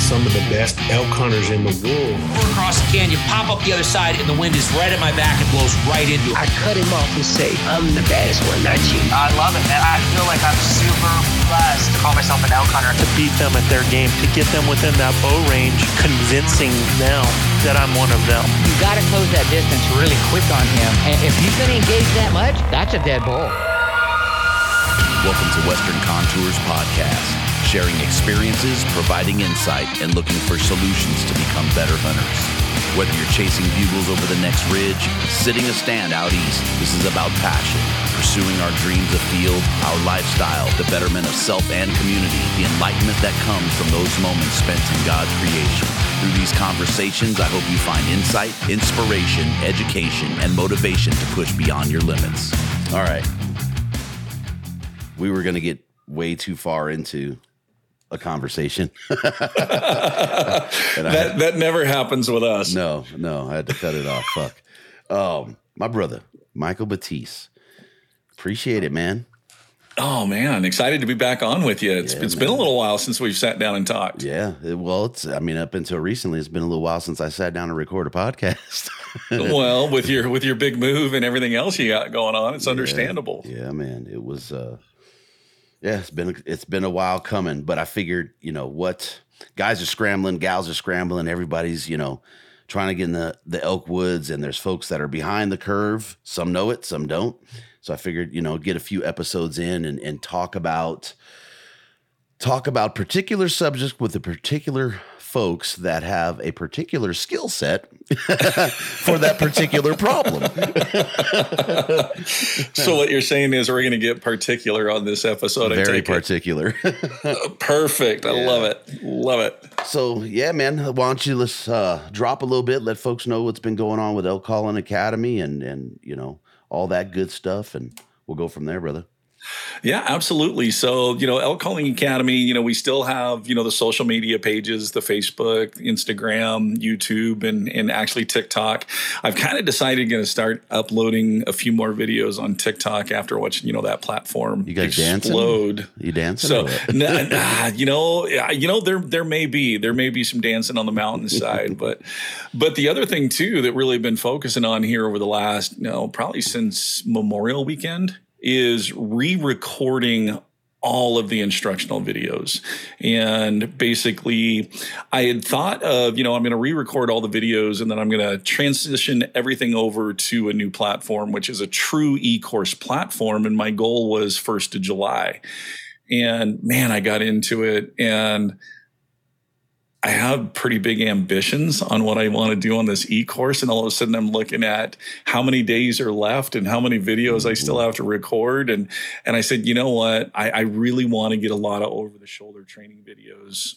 Some of the best elk hunters in the world. We're across the canyon, pop up the other side, and the wind is right at my back and blows right into it. I cut him off and say, I'm the baddest one, not you. I love it, man. I feel like I'm super blessed to call myself an elk hunter. To beat them at their game, to get them within that bow range, convincing them that I'm one of them. You got to close that distance really quick on him. And if he's going to engage that much, that's a dead bull. Welcome to Western Contours Podcast, sharing experiences, providing insight, and looking for solutions to become better hunters. Whether you're chasing bugles over the next ridge, sitting a stand out east, this is about passion, pursuing our dreams afield, our lifestyle, the betterment of self and community, the enlightenment that comes from those moments spent in God's creation. Through these conversations, I hope you find insight, inspiration, education, and motivation to push beyond your limits. All right. We were going to get way too far into a conversation. And I- That that never happens with us. no, no, I had to cut it off. Fuck. Um, my brother, Michael Batease. Appreciate it, man. Oh man, excited to be back on with you. It's, Yeah, it's been a little while since we've sat down and talked. Yeah. it- well, it's, I mean, up until recently, it's been a little while since I sat down to record a podcast. well, with your with your big move and everything else you got going on, it's understandable. yeah, man. It was, uh, yeah, it's been, it's been a while coming, but I figured, you know, what guys are scrambling, gals are scrambling, everybody's, you know, trying to get in the, the elk woods and there's folks that are behind the curve. Some know it, some don't. So I figured, you know, get a few episodes in and, and talk about talk about particular subjects with the particular folks that have a particular skill set for that particular problem. So what you're saying is we're going to get particular on this episode. Very particular. Perfect. I love it. Love it. so yeah, man, why don't you let's uh, drop a little bit, let folks know what's been going on with Elk Calling Academy and and you know all that good stuff, and we'll go from there, brother. Yeah, absolutely. So, you know, Elk Calling Academy, you know, we still have, you know, the social media pages, the Facebook, Instagram, YouTube, and and actually TikTok. I've kind of decided going to start uploading a few more videos on TikTok after watching, you know, that platform You guys dancing? explode. You dancing? So, what? nah, nah, you know, you know, there there may be there may be some dancing on the mountainside, but but the other thing too that really been focusing on here over the last, you know, probably since Memorial Weekend is re-recording all of the instructional videos. And basically, I had thought of, you know, I'm going to re record all the videos and then I'm going to transition everything over to a new platform, which is a true e course platform. And my goal was 1st of July. And man, I got into it and I have pretty big ambitions on what I want to do on this e course. And all of a sudden, I'm looking at how many days are left and how many videos I still have to record. And and I said, you know what? I, I really want to get a lot of over the shoulder training videos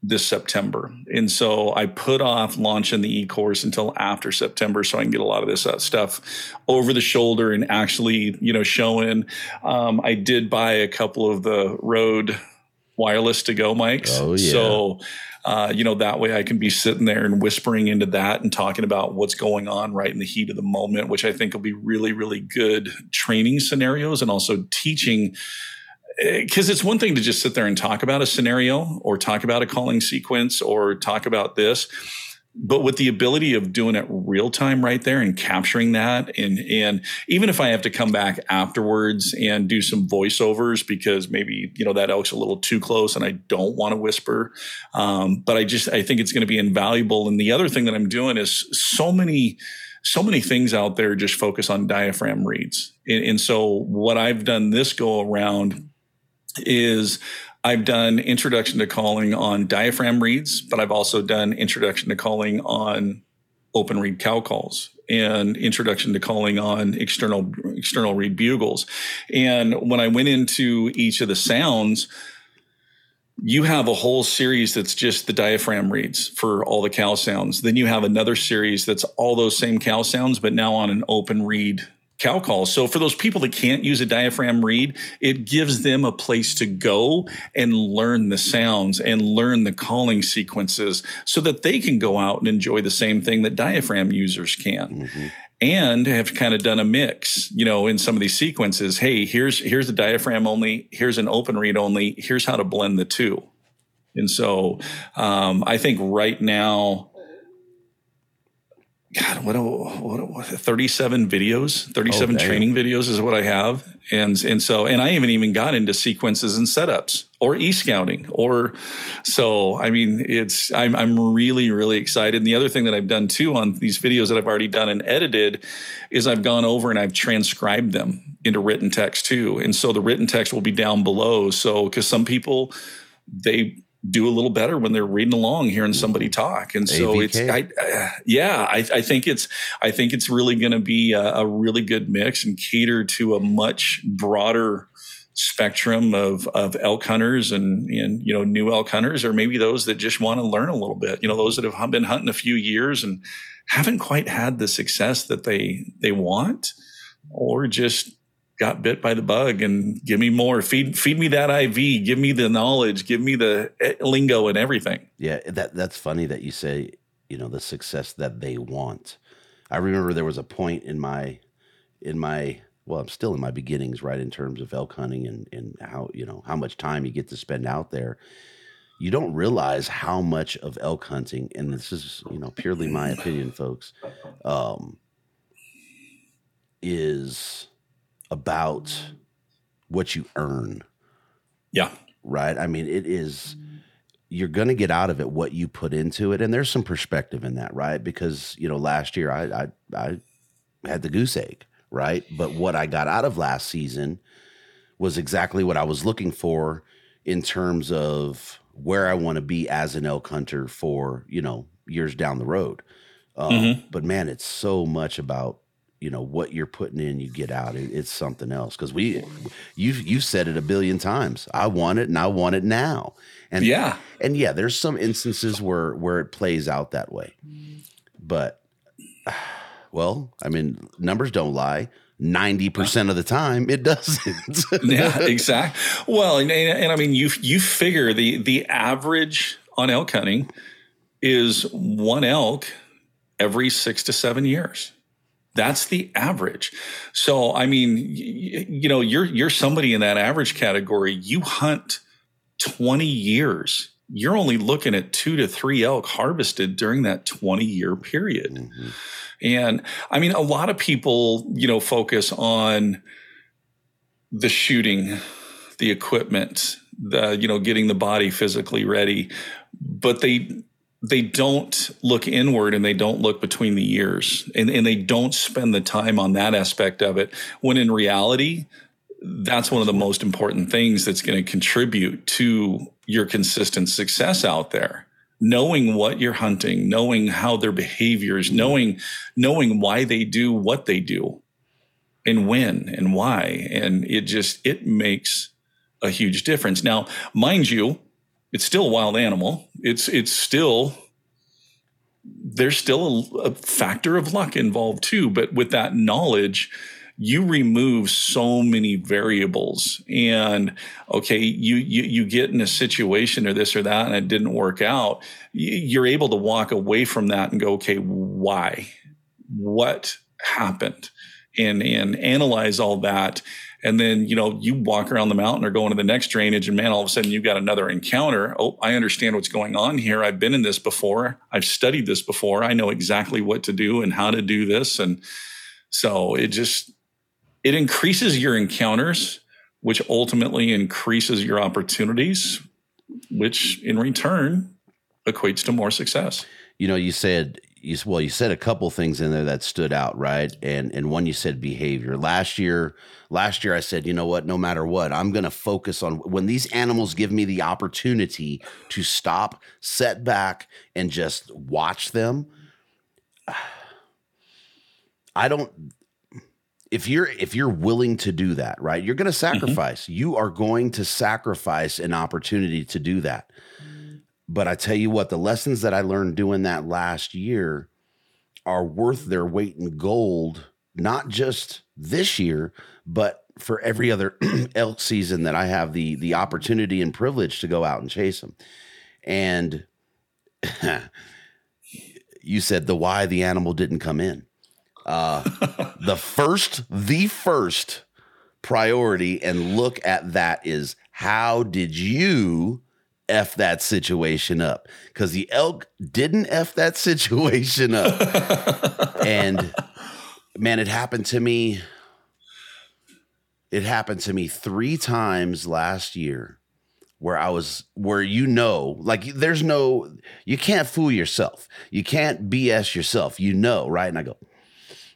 this September. And so I put off launching the e course until after September so I can get a lot of this uh, stuff over the shoulder and actually, you know, showing. Um, I did buy a couple of the Rode wireless to go mics. Oh, yeah. So, uh, you know, that way I can be sitting there and whispering into that and talking about what's going on right in the heat of the moment, which I think will be really, really good training scenarios and also teaching because it's one thing to just sit there and talk about a scenario or talk about a calling sequence or talk about this but with the ability of doing it real time right there and capturing that and and even if i have to come back afterwards and do some voiceovers because maybe you know that elk's a little too close and i don't want to whisper um, but i just i think it's going to be invaluable. And the other thing that i'm doing is so many so many things out there just focus on diaphragm reeds. And, and so what i've done this go around is I've done introduction to calling on diaphragm reeds, but I've also done introduction to calling on open reed cow calls and introduction to calling on external external reed bugles. And when I went into each of the sounds, you have a whole series that's just the diaphragm reeds for all the cow sounds. Then you have another series that's all those same cow sounds, but now on an open reed cow calls. So for those people that can't use a diaphragm reed, it gives them a place to go and learn the sounds and learn the calling sequences so that they can go out and enjoy the same thing that diaphragm users can. Mm-hmm. And have kind of done a mix, you know, in some of these sequences. Hey, here's here's the diaphragm only. Here's an open reed only. Here's how to blend the two. And so, um, I think right now, God, what, a, what, a, what a, 37 videos, 37 oh, training videos is what I have. And, and so, and I haven't even got into sequences and setups or e-scouting or so, I mean, it's, I'm, I'm really, really excited. And the other thing that I've done too on these videos that I've already done and edited is I've gone over and I've transcribed them into written text too. And so the written text will be down below. So, cause some people, they do a little better when they're reading along hearing somebody talk. And so AVK. it's I, uh, yeah I, I, think it's i think it's really going to be a, a, really good mix and cater to a much broader spectrum of of elk hunters and and you know new elk hunters or maybe those that just want to learn a little bit. You know those that have been hunting a few years and haven't quite had the success that they they want or just got bit by the bug and give me more. Feed feed me that iv give me the knowledge. Give me the eh, lingo and everything. Yeah that that's funny that you say you know the success that they want. I remember there was a point in my in my well i'm still in my beginnings right in terms of elk hunting and and how you know how much time you get to spend out there. You don't realize how much of elk hunting and this is you know purely my opinion folks um is about what you earn. Yeah. Right. I mean, it is, you're going to get out of it what you put into it. And there's some perspective in that, right? Because, you know, last year I, I, I had the goose egg, right? But what I got out of last season was exactly what I was looking for in terms of where I want to be as an elk hunter for, you know, years down the road. Um, mm-hmm. But man, it's so much about you know what you're putting in you get out it, it's something else because we you've you've said it a billion times i want it and i want it now. And yeah. and yeah there's some instances where where it plays out that way. But well i mean numbers don't lie. 90% of the time it doesn't. Yeah exactly well and, and, and i mean you you figure the the average on elk hunting is one elk every six to seven years that's the average. So, I mean, you, you know, you're you're somebody in that average category. You hunt 20 years. You're only looking at two to three elk harvested during that 20 year period. Mm-hmm. And I mean, a lot of people, you know, focus on the shooting, the equipment, the, you know, getting the body physically ready, but they they don't look inward and they don't look between the years. And, and they don't spend the time on that aspect of it when in reality that's one of the most important things that's going to contribute to your consistent success out there. Knowing what you're hunting knowing how their behaviors knowing knowing why they do what they do and when and why and it just it makes a huge difference. Now mind you it's still a wild animal. It's it's still there's still a, a, factor of luck involved too. But with that knowledge, you remove so many variables. And okay, you you you get in a situation or this or that, and it didn't work out. You're able to walk away from that and go, okay, why? What happened? And and analyze all that And then, you know, you walk around the mountain or go into the next drainage and man, all of a sudden you've got another encounter. Oh, I understand what's going on here. I've been in this before. I've studied this before. I know exactly what to do and how to do this. And so it just, it increases your encounters, which ultimately increases your opportunities, which in return equates to more success. You know, you said you well, you said a couple things in there that stood out, right? And and one you said behavior. Last year, last year I said, you know what, no matter what, I'm going to focus on when these animals give me the opportunity to stop, set back and just watch them. I don't if you're if you're willing to do that, right? You're going to sacrifice. Mm-hmm. You are going to sacrifice an opportunity to do that. But I tell you what, the lessons that I learned doing that last year are worth their weight in gold, not just this year, but for every other elk season that I have the the opportunity and privilege to go out and chase them. And you said the why the animal didn't come in. Uh, the first, the first priority and look at that is how did you F that situation up because the elk didn't F that situation up. and man, it happened to me. It happened to me three times last year where I was, where you know, like there's no, you can't fool yourself. You can't BS yourself. You know, right? And I go,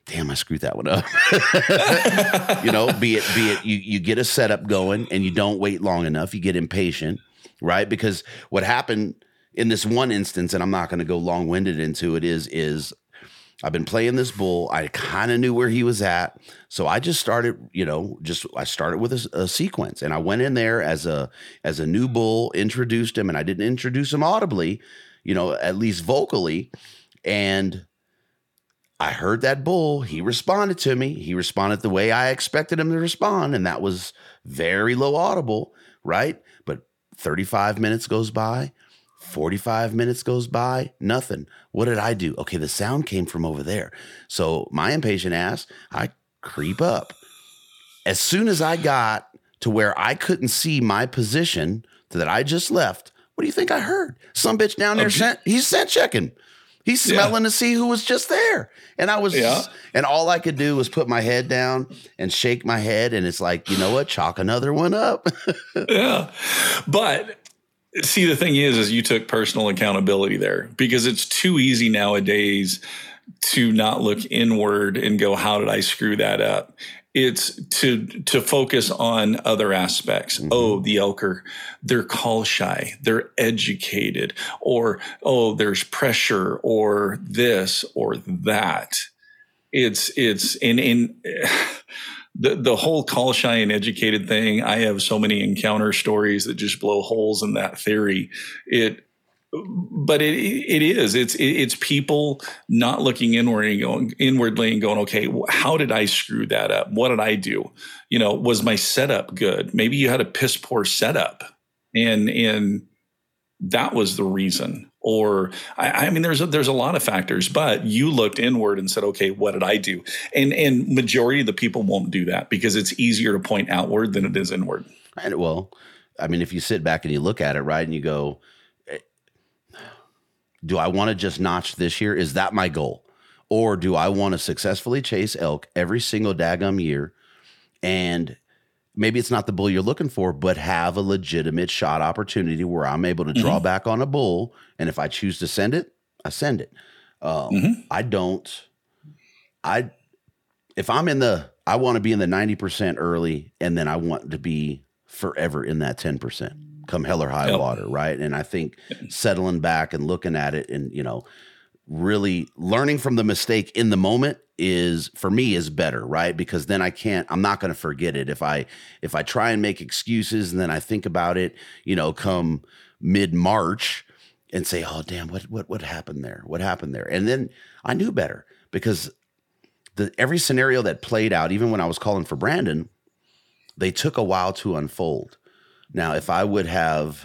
damn, I screwed that one up. you know, be it, be it, you, you get a setup going and you don't wait long enough. You get impatient right? Because what happened in this one instance, and I'm not going to go long winded into it, is is I've been playing this bull. I kind of knew where he was at, so I just started, you know, just I started with a, a, sequence, and I went in there as a as a new bull, introduced him, and I didn't introduce him audibly, you know, at least vocally, and I heard that bull. He responded to me. He responded the way I expected him to respond, and that was very low audible, right? 35 minutes goes by, 45 minutes goes by, nothing. What did I do? Okay, the sound came from over there. So my impatient ass, I creep up. As soon as I got to where I couldn't see my position that I just left, what do you think I heard? Some bitch down oh, there, okay. sent, he's scent checking. He's smelling yeah. to see who was just there. And I was, yeah. and all I could do was put my head down and shake my head. And it's like, you know what? Chalk another one up. yeah. But see, the thing is, is you took personal accountability there because it's too easy nowadays to not look inward and go, how did I screw that up? It's to to focus on other aspects. Mm-hmm. oh the elker they're call shy they're educated or oh there's pressure or this or that. It's it's in in the the whole call shy and educated thing i have so many encounter stories that just blow holes in that theory. It but it it is. It's it's people not looking inward going inwardly and going okay how did i screw that up? What did i do? You know was my setup good? Maybe you had a piss poor setup. And and that was the reason. Or I, I mean there's a, there's a lot of factors but you looked inward and said okay what did i do? And and majority of the people won't do that because it's easier to point outward than it is inward. And well i mean if you sit back and you look at it right and you go do I want to just notch this year? Is that my goal? Or do I want to successfully chase elk every single daggum year? And maybe it's not the bull you're looking for, but have a legitimate shot opportunity where I'm able to draw mm-hmm. back on a bull. And if I choose to send it, I send it. Um, mm-hmm. I don't, I, if I'm in the, I want to be in the 90% early and then I want to be forever in that 10% come hell or high yep. water, right? And I think settling back and looking at it and, you know, really learning from the mistake in the moment is for me is better right? Because then i can't i'm not going to forget it. If i if i try and make excuses and then i think about it you know come mid march and say oh damn what what what happened there? What happened there? And then i knew better because the every scenario that played out even when i was calling for brandon they took a while to unfold now, if I would have,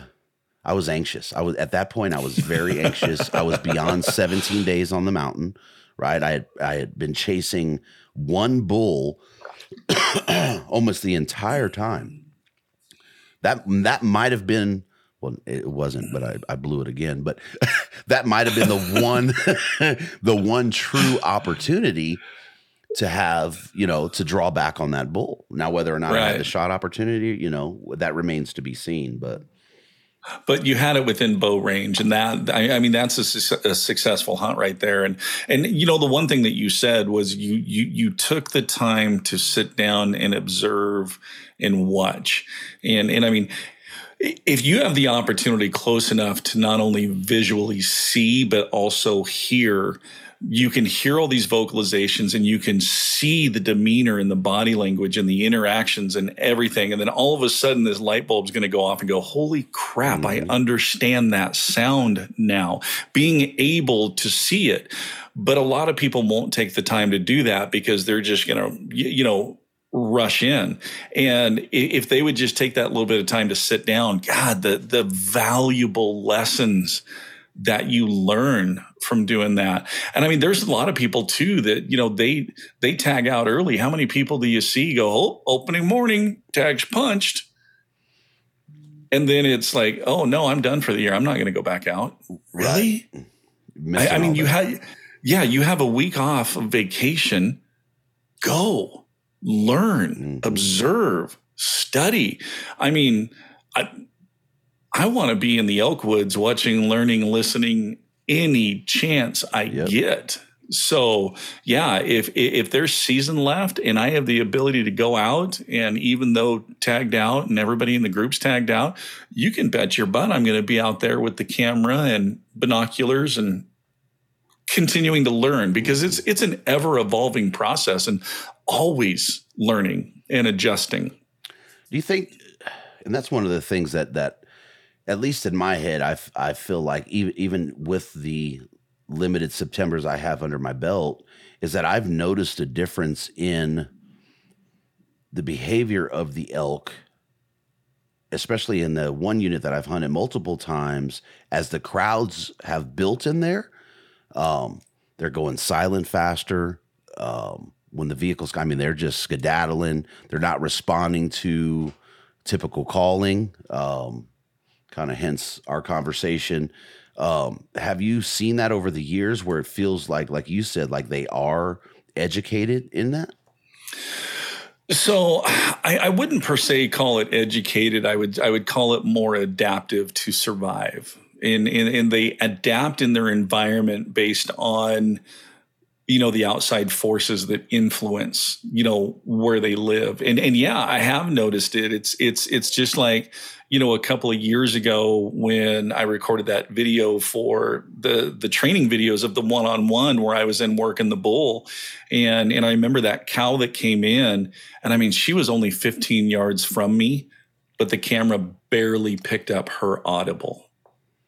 I was anxious. I was at that point. I was very anxious. I was beyond 17 days on the mountain. Right. I had I had been chasing one bull almost the entire time. That that might have been well, it wasn't, but I, I blew it again. But that might have been the one the one true opportunity to have, you know, to draw back on that bull. Now, whether or not I had the shot opportunity, you know, that remains to be seen. But but you had it within bow range and that I, I mean that's a, su- a successful hunt right there and and you know the one thing that you said was you you you took the time to sit down and observe and watch and and i mean if you have the opportunity close enough to not only visually see but also hear you can hear all these vocalizations and you can see the demeanor and the body language and the interactions and everything. And then all of a sudden, this light bulb's going to go off and go, Holy crap, I mm-hmm. understand that sound now. Being able to see it. But a lot of people won't take the time to do that because they're just going to, you know, rush in. And if they would just take that little bit of time to sit down, God, the the valuable lessons that you learn from doing that. And I mean, there's a lot of people too that, you know, they they tag out early. How many people do you see go, oh, opening morning, tags punched? And then it's like, oh no, I'm done for the year. I'm not going to go back out. Really? I, I mean, you had, yeah, you have a week off of vacation. Go learn, Mhm. observe, study. I mean, I, I want to be in the elk woods watching, learning, listening any chance I Yep. get. So yeah, if if there's season left and I have the ability to go out and even though tagged out and everybody in the group's tagged out, you can bet your butt I'm going to be out there with the camera and binoculars and continuing to learn because it's it's an ever evolving process and always learning and adjusting. Do you think, and that's one of the things that that, at least in my head, I, I feel like even even with the limited September's I have under my belt, is that I've noticed a difference in the behavior of the elk, especially in the one unit that I've hunted multiple times, as the crowds have built in there. Um, they're going silent faster. Um, when the vehicles, I mean, they're just skedaddling. They're not responding to typical calling. Um, kind of hence our conversation. Um, have you seen that over the years where it feels like, like you said, like they are educated in that? So I, I wouldn't per se call it educated. I would I would call it more adaptive to survive. And, and, and they adapt in their environment based on you know the outside forces that influence you know where they live and and yeah i have noticed it it's it's it's just like you know a couple of years ago when i recorded that video for the the training videos of the one-on-one where i was in working the bull and and i remember that cow that came in and i mean she was only 15 yards from me but the camera barely picked up her audible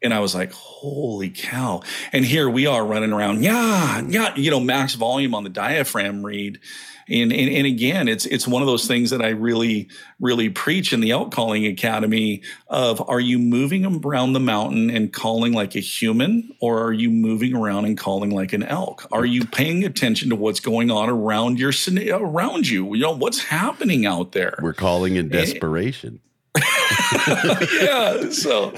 and I was like, holy cow. And here we are running around, yeah, yeah, you know, max volume on the diaphragm reed. And, and, and again, it's it's one of those things that I really, really preach in the elk calling academy of are you moving around the mountain and calling like a human, or are you moving around and calling like an elk? Are you paying attention to what's going on around your around you? You know, what's happening out there? We're calling in eh, desperation. yeah. So,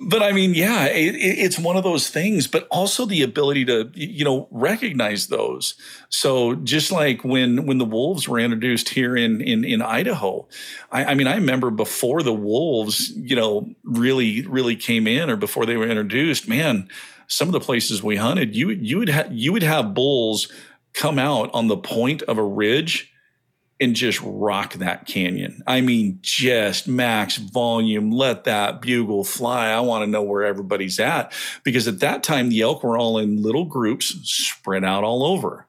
but I mean, yeah, it, it, it's one of those things, but also the ability to, you know, recognize those. So just like when, when the wolves were introduced here in, in, in Idaho, I, I mean, I remember before the wolves, you know, really, really came in or before they were introduced, man, some of the places we hunted, you, you would have, you would have bulls come out on the point of a ridge and just rock that canyon. I mean, just max volume, let that bugle fly. I want to know where everybody's at because at that time, the elk were all in little groups spread out all over.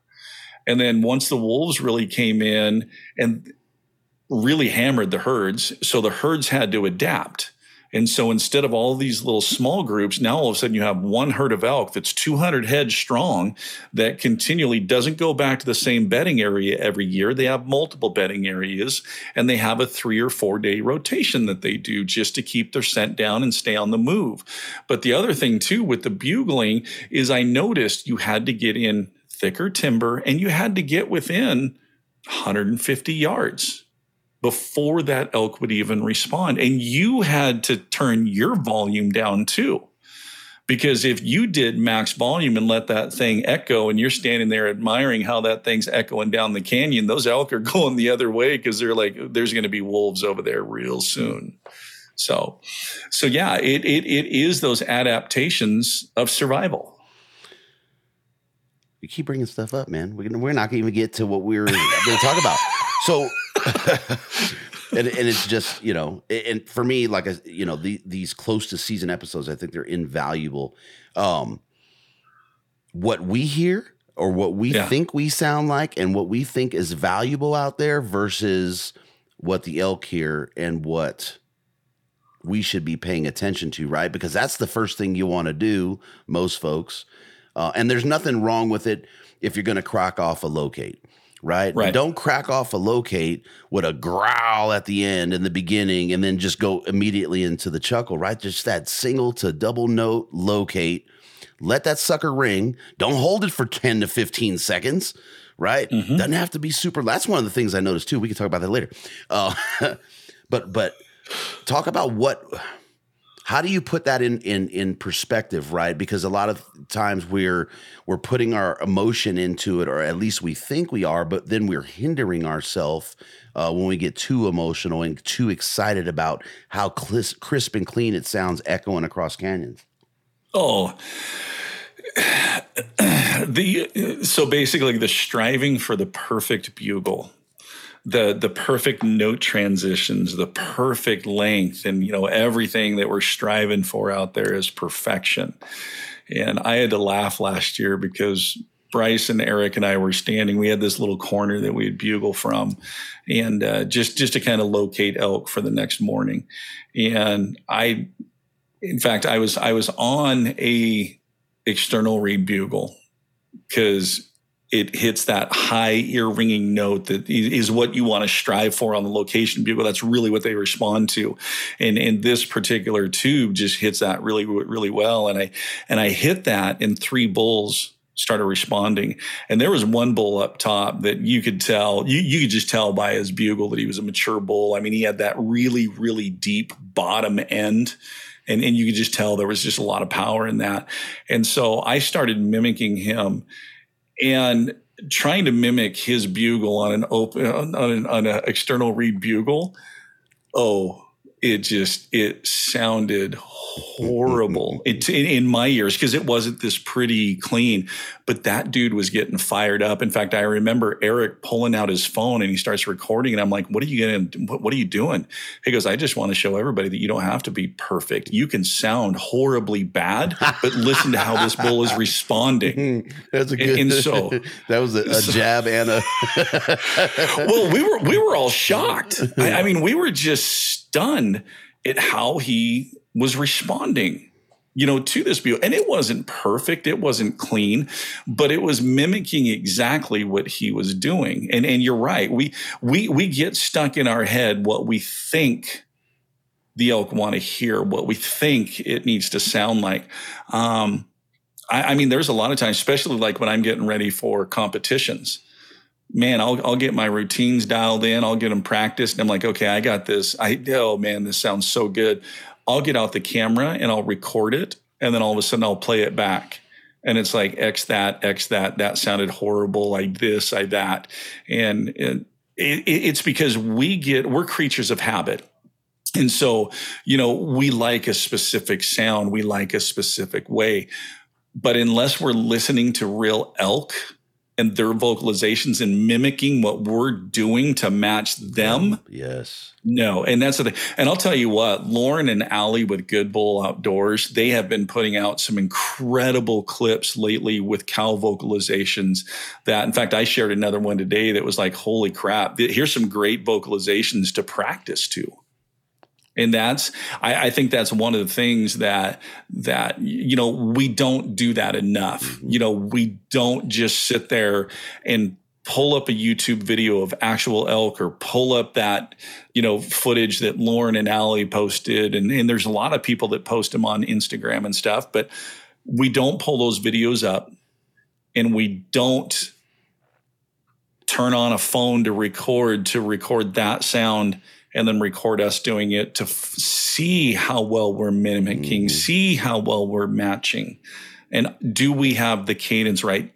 And then once the wolves really came in and really hammered the herds, so the herds had to adapt. And so instead of all these little small groups, now all of a sudden you have one herd of elk that's 200 heads strong that continually doesn't go back to the same bedding area every year. They have multiple bedding areas and they have a three or four day rotation that they do just to keep their scent down and stay on the move. But the other thing too with the bugling is I noticed you had to get in thicker timber and you had to get within 150 yards before that elk would even respond. And you had to turn your volume down too. Because if you did max volume and let that thing echo and you're standing there admiring how that thing's echoing down the canyon, those elk are going the other way because they're like, there's going to be wolves over there real soon. So, so yeah, it, it, it is those adaptations of survival. You keep bringing stuff up, man. We're, we're not going to even get to what we are going to talk about. So, and, and it's just you know, and for me, like you know, the, these close to season episodes, I think they're invaluable. Um, what we hear or what we Yeah. think we sound like, and what we think is valuable out there versus what the elk hear and what we should be paying attention to, right? Because that's the first thing you want to do, most folks. Uh, and there's nothing wrong with it if you're going to crack off a locate, right? Right. don't crack off a locate with a growl at the end in the beginning and then just go immediately into the chuckle, right? Just that single to double note locate. Let that sucker ring. Don't hold it for 10 to 15 seconds, right? Doesn't have to be super. That's one of the things I noticed too. We can talk about that later. Uh, but, but talk about what how do you put that in in in perspective right? Because a lot of times we're we're putting our emotion into it or at least we think we are but then we're hindering ourselves uh, when we get too emotional and too excited about how clis- crisp and clean it sounds echoing across canyons. Oh, the so basically the striving for the perfect bugle, the the perfect note transitions, the perfect length, and you know everything that we're striving for out there is perfection. And I had to laugh last year because Bryce and Eric and I were standing. We had this little corner that we'd bugle from, and uh, just just to kind of locate elk for the next morning. And I in fact, I was I was on a external reed bugle because it hits that high ear ringing note that is what you want to strive for on the location bugle. That's really what they respond to, and and this particular tube just hits that really really well. And I and I hit that, and three bulls started responding. And there was one bull up top that you could tell you you could just tell by his bugle that he was a mature bull. I mean, he had that really really deep bottom end and, and you could just tell there was just a lot of power in that. And so I started mimicking him and trying to mimic his bugle on an open on an, on an external reed bugle. Oh, it just it sounded horrible it, in, my ears because it wasn't this pretty clean but that dude was getting fired up. In fact i remember eric pulling out his phone and he starts recording and i'm like what are you gonna what, what are you doing? He goes i just want to show everybody that you don't have to be perfect. You can sound horribly bad but listen to how this bull is responding. That's a good and so- that was a, a jab and a well, we were we were all shocked. I, I mean, we were just stunned at how he was responding, you know, to this view. And it wasn't perfect, it wasn't clean, but it was mimicking exactly what he was doing. And and you're right. We we we get stuck in our head what we think the elk want to hear, what we think it needs to sound like. Um, I, I mean, there's a lot of times, especially like when I'm getting ready for competitions man, I'll I'll get my routines dialed in. I'll get them practiced. And I'm like, okay, I got this. I oh man, this sounds so good. I'll get out the camera and I'll record it, and then all of a sudden I'll play it back. And it's like X that, X that, that sounded horrible. I this, I that. And it, it's because we get, we're creatures of habit. And so, you know, we like a specific sound, we like a specific way. But unless we're listening to real elk and their vocalizations and mimicking what we're doing to match them, yes no. And that's the thing. And I'll tell you what, Lauren and Allie with Good Bull Outdoors, they have been putting out some incredible clips lately with cow vocalizations that, in fact, I shared another one today that was like, holy crap, here's some great vocalizations to practice to and that's I, I think that's one of the things that that you know we don't do that enough. Mm-hmm. You know we don't just sit there and pull up a youtube video of actual elk or pull up that you know footage that lauren and Allie posted. And, and there's a lot of people that post them on instagram and stuff but we don't pull those videos up and we don't turn on a phone to record to record that sound and then record us doing it to f- see how well we're mimicking, Mm. see how well we're matching. And do we have the cadence right?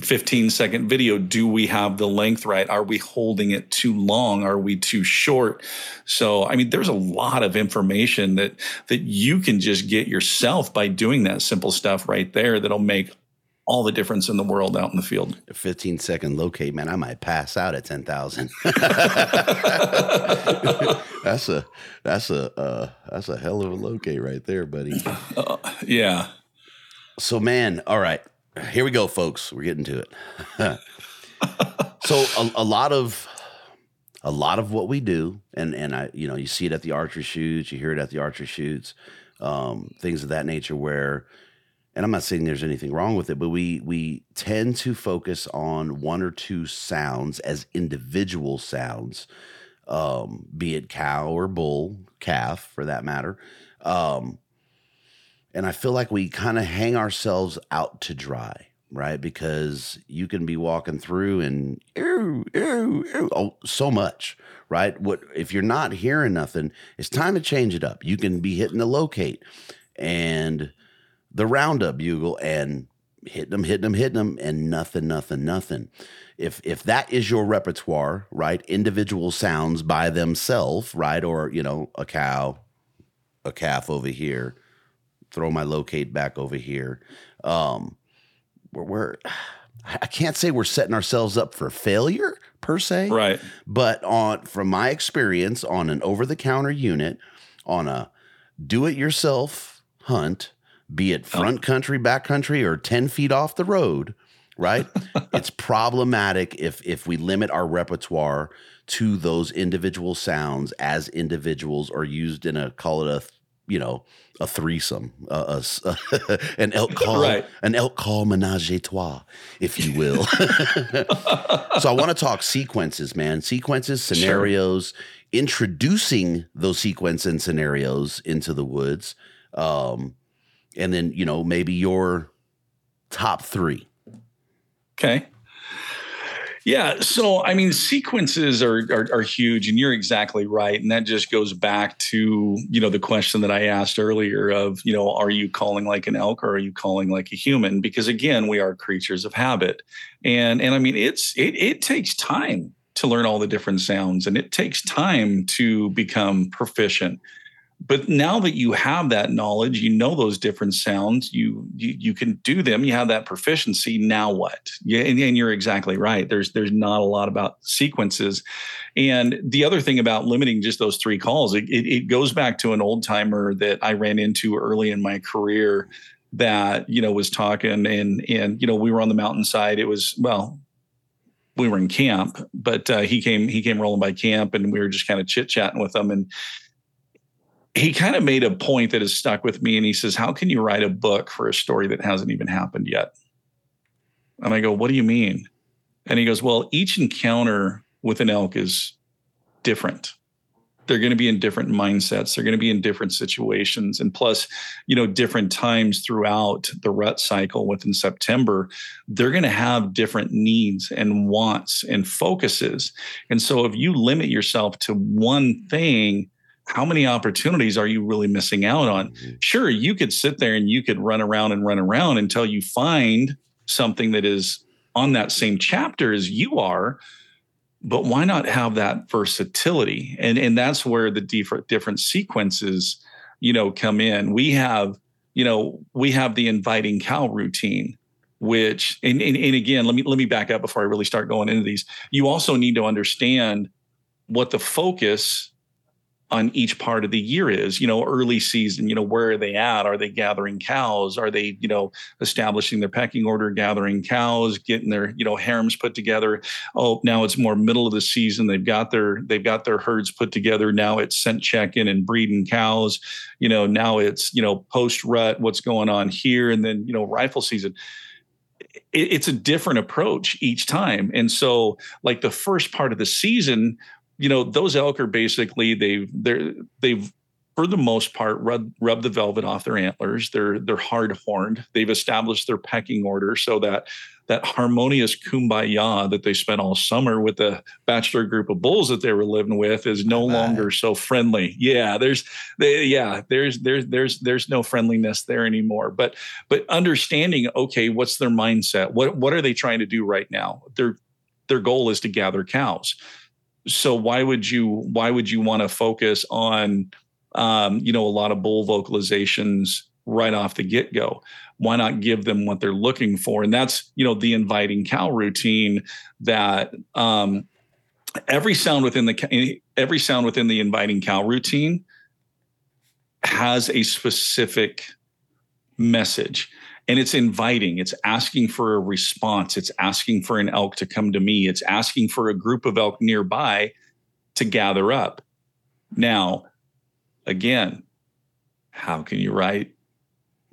15 second video, do we have the length right? Are we holding it too long? Are we too short? So, I mean, there's a lot of information that that you can just get yourself by doing that simple stuff right there that'll make all the difference in the world out in the field. A 15 second locate, man, I might pass out at 10,000. that's a that's a uh, that's a hell of a locate right there, buddy. Yeah. So, man, all right, here we go, folks. We're getting to it. so, a, a lot of a lot of what we do, and and I, you know, you see it at the archery shoots, you hear it at the archery shoots, um, things of that nature. Where, and I'm not saying there's anything wrong with it, but we we tend to focus on one or two sounds as individual sounds, um, be it cow or bull, calf for that matter. Um, and I feel like we kind of hang ourselves out to dry, right? Because you can be walking through and ew, ew, ew, oh, so much, right? What if you're not hearing nothing? It's time to change it up. You can be hitting the locate and the roundup bugle and hitting them, hitting them, hitting them, and nothing, nothing, nothing. If if that is your repertoire, right? Individual sounds by themselves, right? Or you know, a cow, a calf over here throw my locate back over here. Um, we're, we're I can't say we're setting ourselves up for failure per se, Right. but on from my experience on an over the counter unit, on a do it yourself hunt, be it front country, back country, or ten feet off the road, right? it's problematic if if we limit our repertoire to those individual sounds as individuals or used in a call it a you know a threesome, uh, a an elk call, Right. an elk call menage a trois, if you will. so I want to talk sequences, man. Sequences, scenarios, introducing those sequence and scenarios into the woods, um, and then you know maybe your top three. Okay. Yeah. So, I mean, sequences are, are are huge, and you're exactly right. And that just goes back to you know the question that I asked earlier of you know are you calling like an elk or are you calling like a human? Because again, we are creatures of habit, and and I mean it's it it takes time to learn all the different sounds, and it takes time to become proficient but now that you have that knowledge you know those different sounds you you, you can do them you have that proficiency now what? Yeah and, and you're exactly right. There's there's not a lot about sequences. And the other thing about limiting just those three calls it, it, it goes back to an old timer that i ran into early in my career that you know was talking and and you know we were on the mountainside. It was well we were in camp but uh, he came he came rolling by camp and we were just kind of chit chatting with him. And he kind of made a point that has stuck with me and he says how can you write a book for a story that hasn't even happened yet? And i go what do you mean? And he goes well each encounter with an elk is different. They're going to be in different mindsets. They're going to be in different situations. And plus you know different times throughout the rut cycle within september they're going to have different needs and wants and focuses. And so if you limit yourself to one thing how many opportunities are you really missing out on? Mm-hmm. Sure, you could sit there and you could run around and run around until you find something that is on that same chapter as you are. But why not have that versatility? And and that's where the different different sequences, you know, come in. We have, you know, we have the inviting cow routine, which and, and, and again, let me let me back up before I really start going into these. You also need to understand what the focus on each part of the year is you know early season you know where are they at? Are they gathering cows? Are they you know establishing their pecking order gathering cows getting their you know harems put together? Oh now it's more middle of the season. They've got their they've got their herds put together. Now it's scent check-in and breeding cows. You know now it's you know post rut what's going on here? And then you know rifle season. It, it's a different approach each time. And so like the first part of the season you know those elk are basically they've they're they've for the most part, rub, rub the velvet off their antlers. They're they're hard horned. They've established their pecking order so that that harmonious kumbaya that they spent all summer with the bachelor group of bulls that they were living with is no longer so friendly. Yeah, there's they, yeah, there's there's there's there's no friendliness there anymore. But but understanding, okay, what's their mindset? What what are they trying to do right now? Their their goal is to gather cows. So why would you why would you want to focus on um, you know a lot of bull vocalizations right off the get go? why not give them what they're looking for? And that's, you know, the inviting cow routine that um, every sound within the every sound within the inviting cow routine has a specific message and it's inviting. It's asking for a response. It's asking for an elk to come to me. It's asking for a group of elk nearby to gather up. Now again how can you write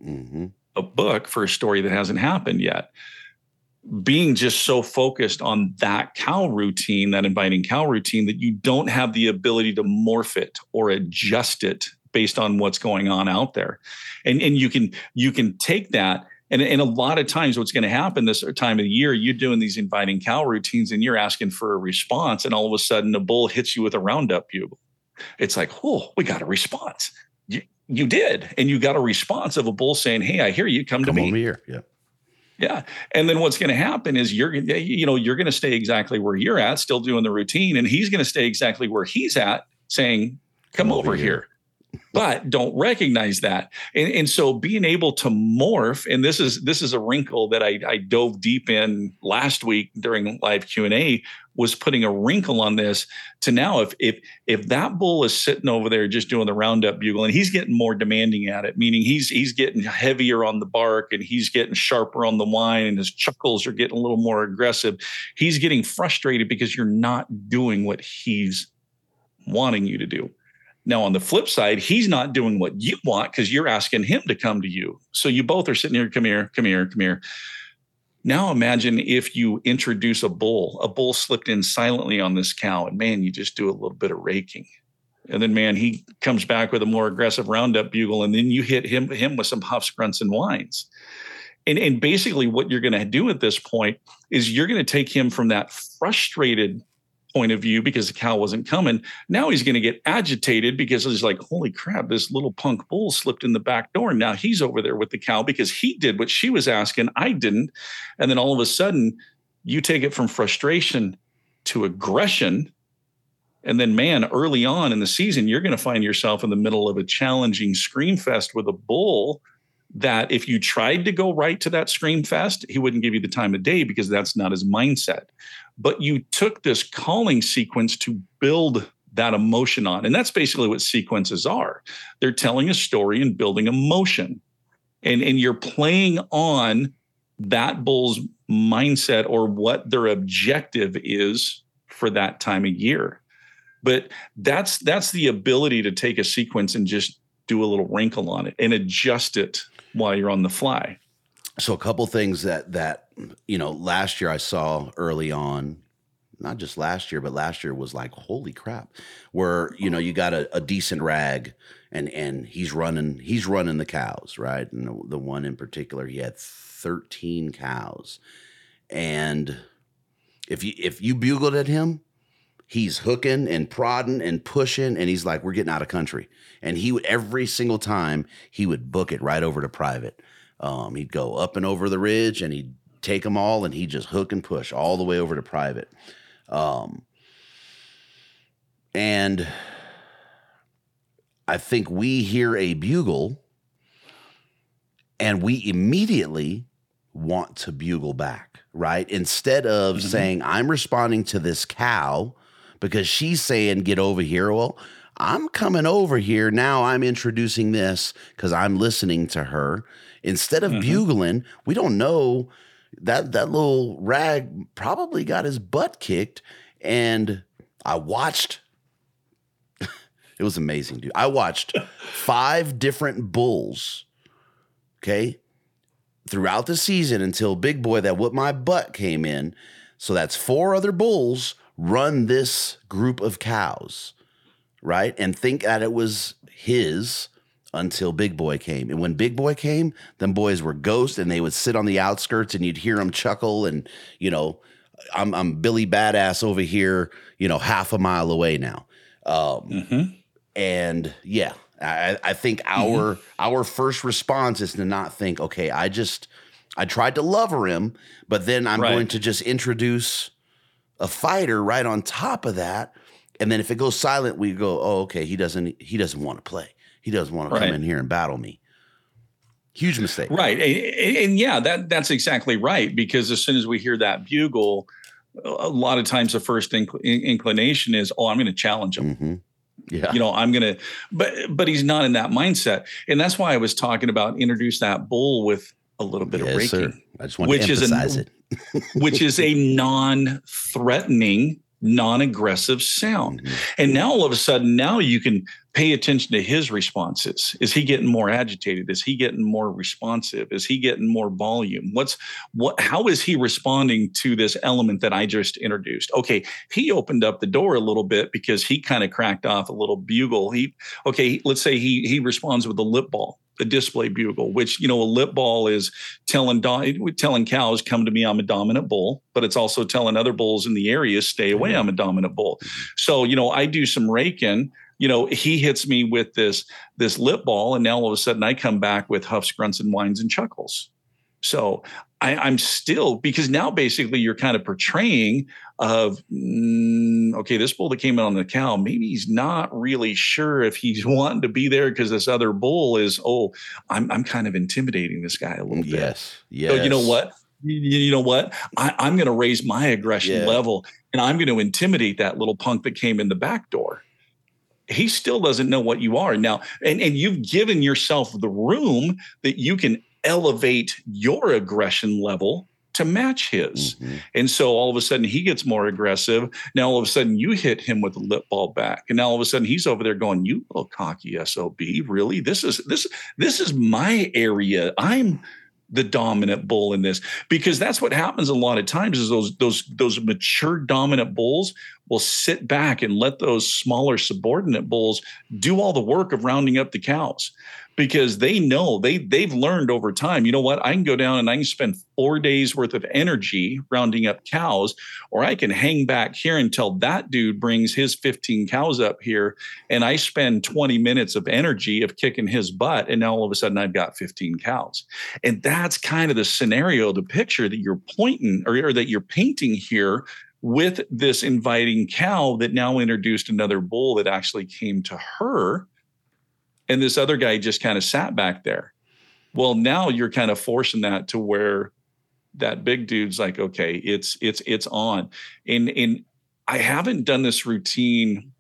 mm-hmm. a book for a story that hasn't happened yet. Being just so focused on that cow routine, that inviting cow routine, that you don't have the ability to morph it or adjust it based on what's going on out there. And, and you can you can take that and, and a lot of times what's going to happen this time of the year, you're doing these inviting cow routines and you're asking for a response, and all of a sudden a bull hits you with a roundup bugle. It's like, oh, we got a response you you did, and you got a response of a bull saying, "Hey, I hear you. Come, come to me." here, yeah. Yeah. And then what's going to happen is you're you know, you're going to stay exactly where you're at, still doing the routine, and he's going to stay exactly where he's at, saying, Come, come over, over, here. here but don't recognize that. And, and, so being able to morph, and this is this is a wrinkle that I, I dove deep in last week during live Q and A, was putting a wrinkle on this to now if if if that bull is sitting over there just doing the roundup bugle and he's getting more demanding at it, meaning he's he's getting heavier on the bark and he's getting sharper on the whine and his chuckles are getting a little more aggressive. He's getting frustrated because you're not doing what he's wanting you to do. Now, on the flip side, he's not doing what you want because you're asking him to come to you. So you both are sitting here, come here, come here, come here. Now imagine if you introduce a bull, a bull slipped in silently on this cow, and man, you just do a little bit of raking. And then man, he comes back with a more aggressive roundup bugle, and then you hit him him with some huffs, grunts, and whines. And, and basically what you're going to do at this point is you're going to take him from that frustrated point of view because the cow wasn't coming. Now he's going to get agitated because he's like, holy crap, this little punk bull slipped in the back door. Now he's over there with the cow because he did what she was asking. I didn't. And then all of a sudden, you take it from frustration to aggression. And then, man, early on in the season, you're going to find yourself in the middle of a challenging scream fest with a bull that if you tried to go right to that scream fest, he wouldn't give you the time of day because that's not his mindset but you took this calling sequence to build that emotion on. And that's basically what sequences are. They're telling a story and building emotion. And, and you're playing on that bull's mindset or what their objective is for that time of year. But that's that's the ability to take a sequence and just do a little wrinkle on it and adjust it while you're on the fly. So a couple things that that you know last year I saw early on, not just last year, but last year was like holy crap, where you know you got a, a decent rag and and he's running he's running the cows right, and the, the one in particular he had thirteen cows, and if you if you bugled at him, he's hooking and prodding and pushing and he's like we're getting out of country and he would every single time he would book it right over to private um, he'd go up and over the ridge and he'd take them all and he'd just hook and push all the way over to private. Um, and I think we hear a bugle and we immediately want to bugle back, right? Instead of mm-hmm. saying, I'm responding to this cow because she's saying, get over here. Well, I'm coming over here. Now I'm introducing this because I'm listening to her. Instead of mm-hmm. bugling, we don't know that that little rag probably got his butt kicked. And I watched. it was amazing, dude. I watched five different bulls. Okay. Throughout the season until Big Boy that whooped my butt came in. So that's four other bulls run this group of cows, right? And think that it was his until Big Boy came. And when Big Boy came, them boys were ghosts and they would sit on the outskirts and you'd hear them chuckle and, you know, I'm, I'm Billy Badass over here, you know, half a mile away now. Um, Mm-hmm. and yeah, I, I think our our first response is to not think, okay, I just I tried to lover him, but then I'm Right. going to just introduce a fighter right on top of that. And then if it goes silent, we go, oh, okay, he doesn't he doesn't want to play. He doesn't want to Right. come in here and battle me. Huge mistake. Right. And, and- yeah, that that's exactly right. Because as soon as we hear that bugle, a lot of times the first inc- inclination is, oh, I'm going to challenge him. hmm Yeah. You know, I'm going to, but but he's not in that mindset, and that's why I was talking about introduce that bull with a little bit of yes, raking, sir. I just want which to is an- emphasize it. Which is a non-threatening, non-aggressive sound. Mhm. And now all of a sudden, now you can pay attention to his responses. Is he getting more agitated? Is he getting more responsive? Is he getting more volume? What's what how is he responding to this element that I just introduced? Okay, he opened up the door a little bit because he kind of cracked off a little bugle. He okay, let's say he he responds with a lip bawl. A display bugle, which you know, a lip bawl is telling do- telling cows, "Come to me, I'm a dominant bull," but it's also telling other bulls in the area, "Stay away, I'm a dominant bull." Mm-hmm. So you know, I do some raking. You know, he hits me with this this lip bawl, and now all of a sudden I come back with huffs, grunts, and whines and chuckles. So I, I'm still because now basically you're kind of portraying of mm, okay, this bull that came in on the cow, maybe he's not really sure if he's wanting to be there because this other bull is oh, I'm I'm kind of intimidating this guy a little bit. Yes. Yes. So you know what? You, know what? I, I'm going to raise my aggression Yeah. level and I'm going to intimidate that little punk that came in the back door. He still doesn't know what you are now, and and you've given yourself the room that you can elevate your aggression level to match his. Mhm. And so all of a sudden he gets more aggressive. Now all of a sudden you hit him with a lip bawl back. And now all of a sudden he's over there going, You little cocky SOB, really? This is this this is my area. I'm the dominant bull in this because that's what happens a lot of times is those those those mature dominant bulls will sit back and let those smaller subordinate bulls do all the work of rounding up the cows because they know they they've learned over time you know what i can go down and i can spend four days worth of energy rounding up cows or i can hang back here until that dude brings his 15 cows up here and i spend 20 minutes of energy of kicking his butt and now all of a sudden i've got 15 cows. And that's kind of the scenario the picture that you're pointing or, or that you're painting here with this inviting cow that now introduced another bull that actually came to her and this other guy just kind of sat back there. Well, now you're kind of forcing that to where that big dude's like, okay, it's it's it's on. And and I haven't done this routine.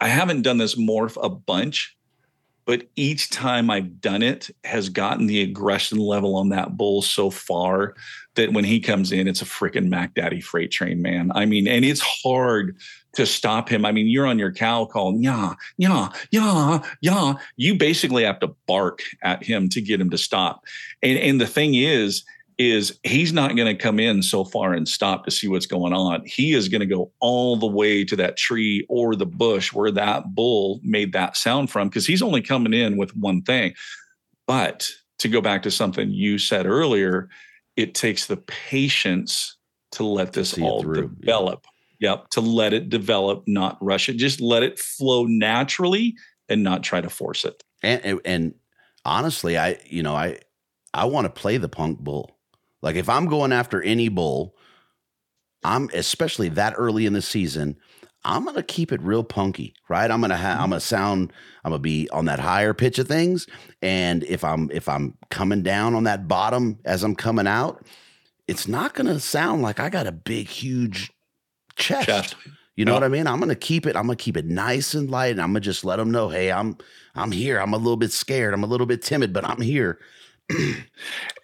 I haven't done this morph a bunch, but each time I've done it has gotten the aggression level on that bull so far that when he comes in, it's a freaking Mac Daddy freight train, man. I mean, and it's hard to stop him. I mean, you're on your cow call, yeah, yeah, yeah, yeah. You basically have to bark at him to get him to stop. And and the thing is, is he's not going to come in so far and stop to see what's going on. He is going to go all the way to that tree or the bush where that bull made that sound from because he's only coming in with one thing. But to go back to something you said earlier, it takes the patience to let this it all through, yeah. develop. Yep, to let it develop, not rush it. Just let it flow naturally and not try to force it. And, and and honestly, I you know I I want to play the punk bull. Like if I'm going after any bull, I'm especially that early in the season. I'm gonna keep it real punky, right? I'm gonna have I'm mm-hmm. gonna sound I'm gonna be on that higher pitch of things, and if I'm if I'm coming down on that bottom as I'm coming out, it's not gonna sound like I got a big huge chest. Chest. You know Yeah. what I mean? I'm gonna keep it. I'm gonna keep it nice and light, and I'm gonna just let them know, hey, I'm I'm here. I'm a little bit scared. I'm a little bit timid, but I'm here.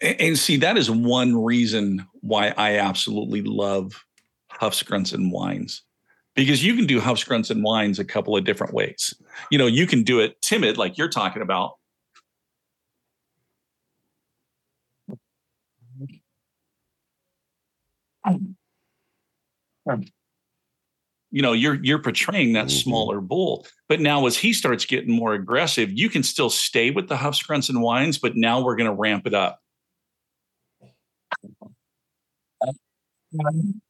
And, and see, that is one reason why I absolutely love Huffs, Grunts, and Whines. Because you can do Huffs, Grunts, and Whines a couple of different ways. You know, you can do it timid, like you're talking about. you know you're you're portraying that Mhm. smaller bull but now as he starts getting more aggressive you can still stay with the huffs grunts and whines but now we're going to ramp it up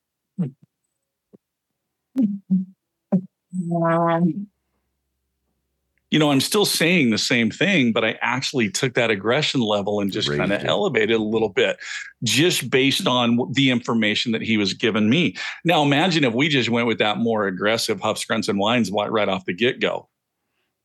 you know i'm still saying the same thing but i actually took that aggression level and just kind of elevated a little bit just based on the information that he was giving me. Now imagine if we just went with that more aggressive huffs grunts and whines right off the get-go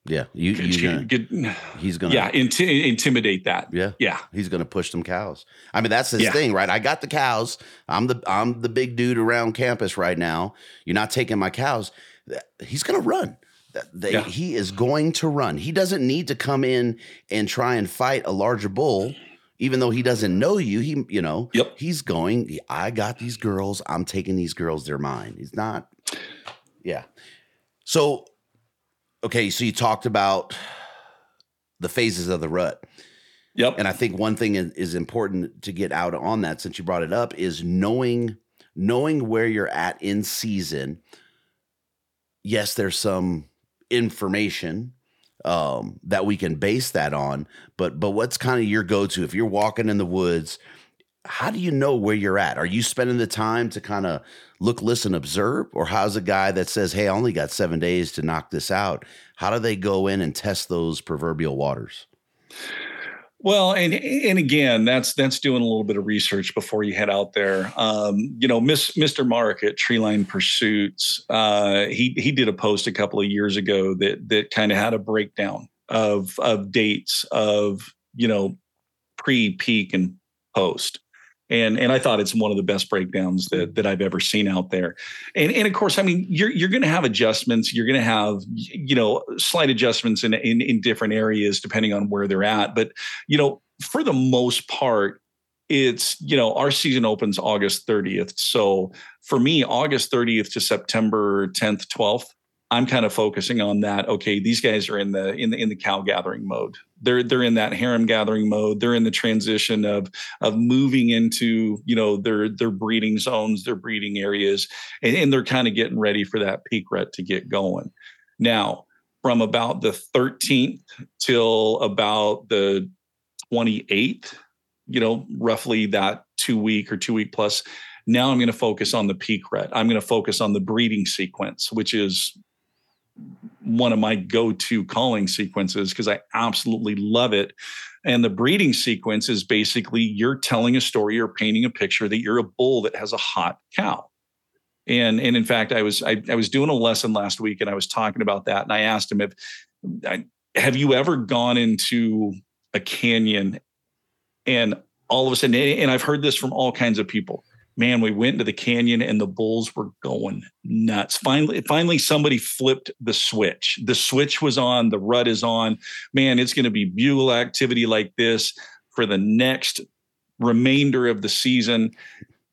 Yeah, you, you gonna, Get- he's gonna. yeah inti- intimidate that yeah, yeah he's gonna push them cows. I mean, that's his Yeah. thing, right? I got the cows. I'm the I'm the big dude around campus right now. You're not taking my cows. He's gonna run. They- Yeah. He is going to run. He doesn't need to come in and try and fight a larger bull, even though he doesn't know you. He, you know, Yep. he's going. I got these girls. I'm taking these girls. They're mine. He's not. Yeah. So, okay. So you talked about the phases of the rut. yep And I think one thing is, is important to get out on that since you brought it up is knowing knowing where you're at in season. Yes, there's some information um, that we can base that on, but but what's kind of your go-to if you're walking in the woods? How do you know where you're at? Are you spending the time to kind of look, listen, observe, or how's a guy that says, "Hey, I only got seven days to knock this out"? How do they go in and test those proverbial waters? Well, and and again, that's that's doing a little bit of research before you head out there. Um, you know, Miss Mr. Mark at Treeline Pursuits, uh, he he did a post a couple of years ago that that kind of had a breakdown of of dates of you know pre, peak, and post. And and I thought it's one of the best breakdowns that that I've ever seen out there. And and of course, I mean, you're you're going to have adjustments. You're going to have you know slight adjustments in, in in different areas depending on where they're at. But you know, for the most part, it's you know our season opens August 30th. So for me, August 30th to September 10th, 12th, I'm kind of focusing on that. Okay, these guys are in the in the in the cow gathering mode. They're they're in that harem gathering mode. They're in the transition of of moving into you know their their breeding zones, their breeding areas, and, and they're kind of getting ready for that peak rut to get going. Now, from about the 13th till about the 28th, you know, roughly that two week or two week plus. Now I'm going to focus on the peak rut. I'm going to focus on the breeding sequence, which is one of my go-to calling sequences because I absolutely love it. And the breeding sequence is basically you're telling a story or painting a picture that you're a bull that has a hot cow. And and in fact, I was I, I was doing a lesson last week and I was talking about that. And I asked him if I, have you ever gone into a canyon and all of a sudden, and I've heard this from all kinds of people. Man, we went into the canyon and the bulls were going nuts. Finally, finally, somebody flipped the switch. The switch was on, the rut is on. Man, it's going to be bugle activity like this for the next remainder of the season.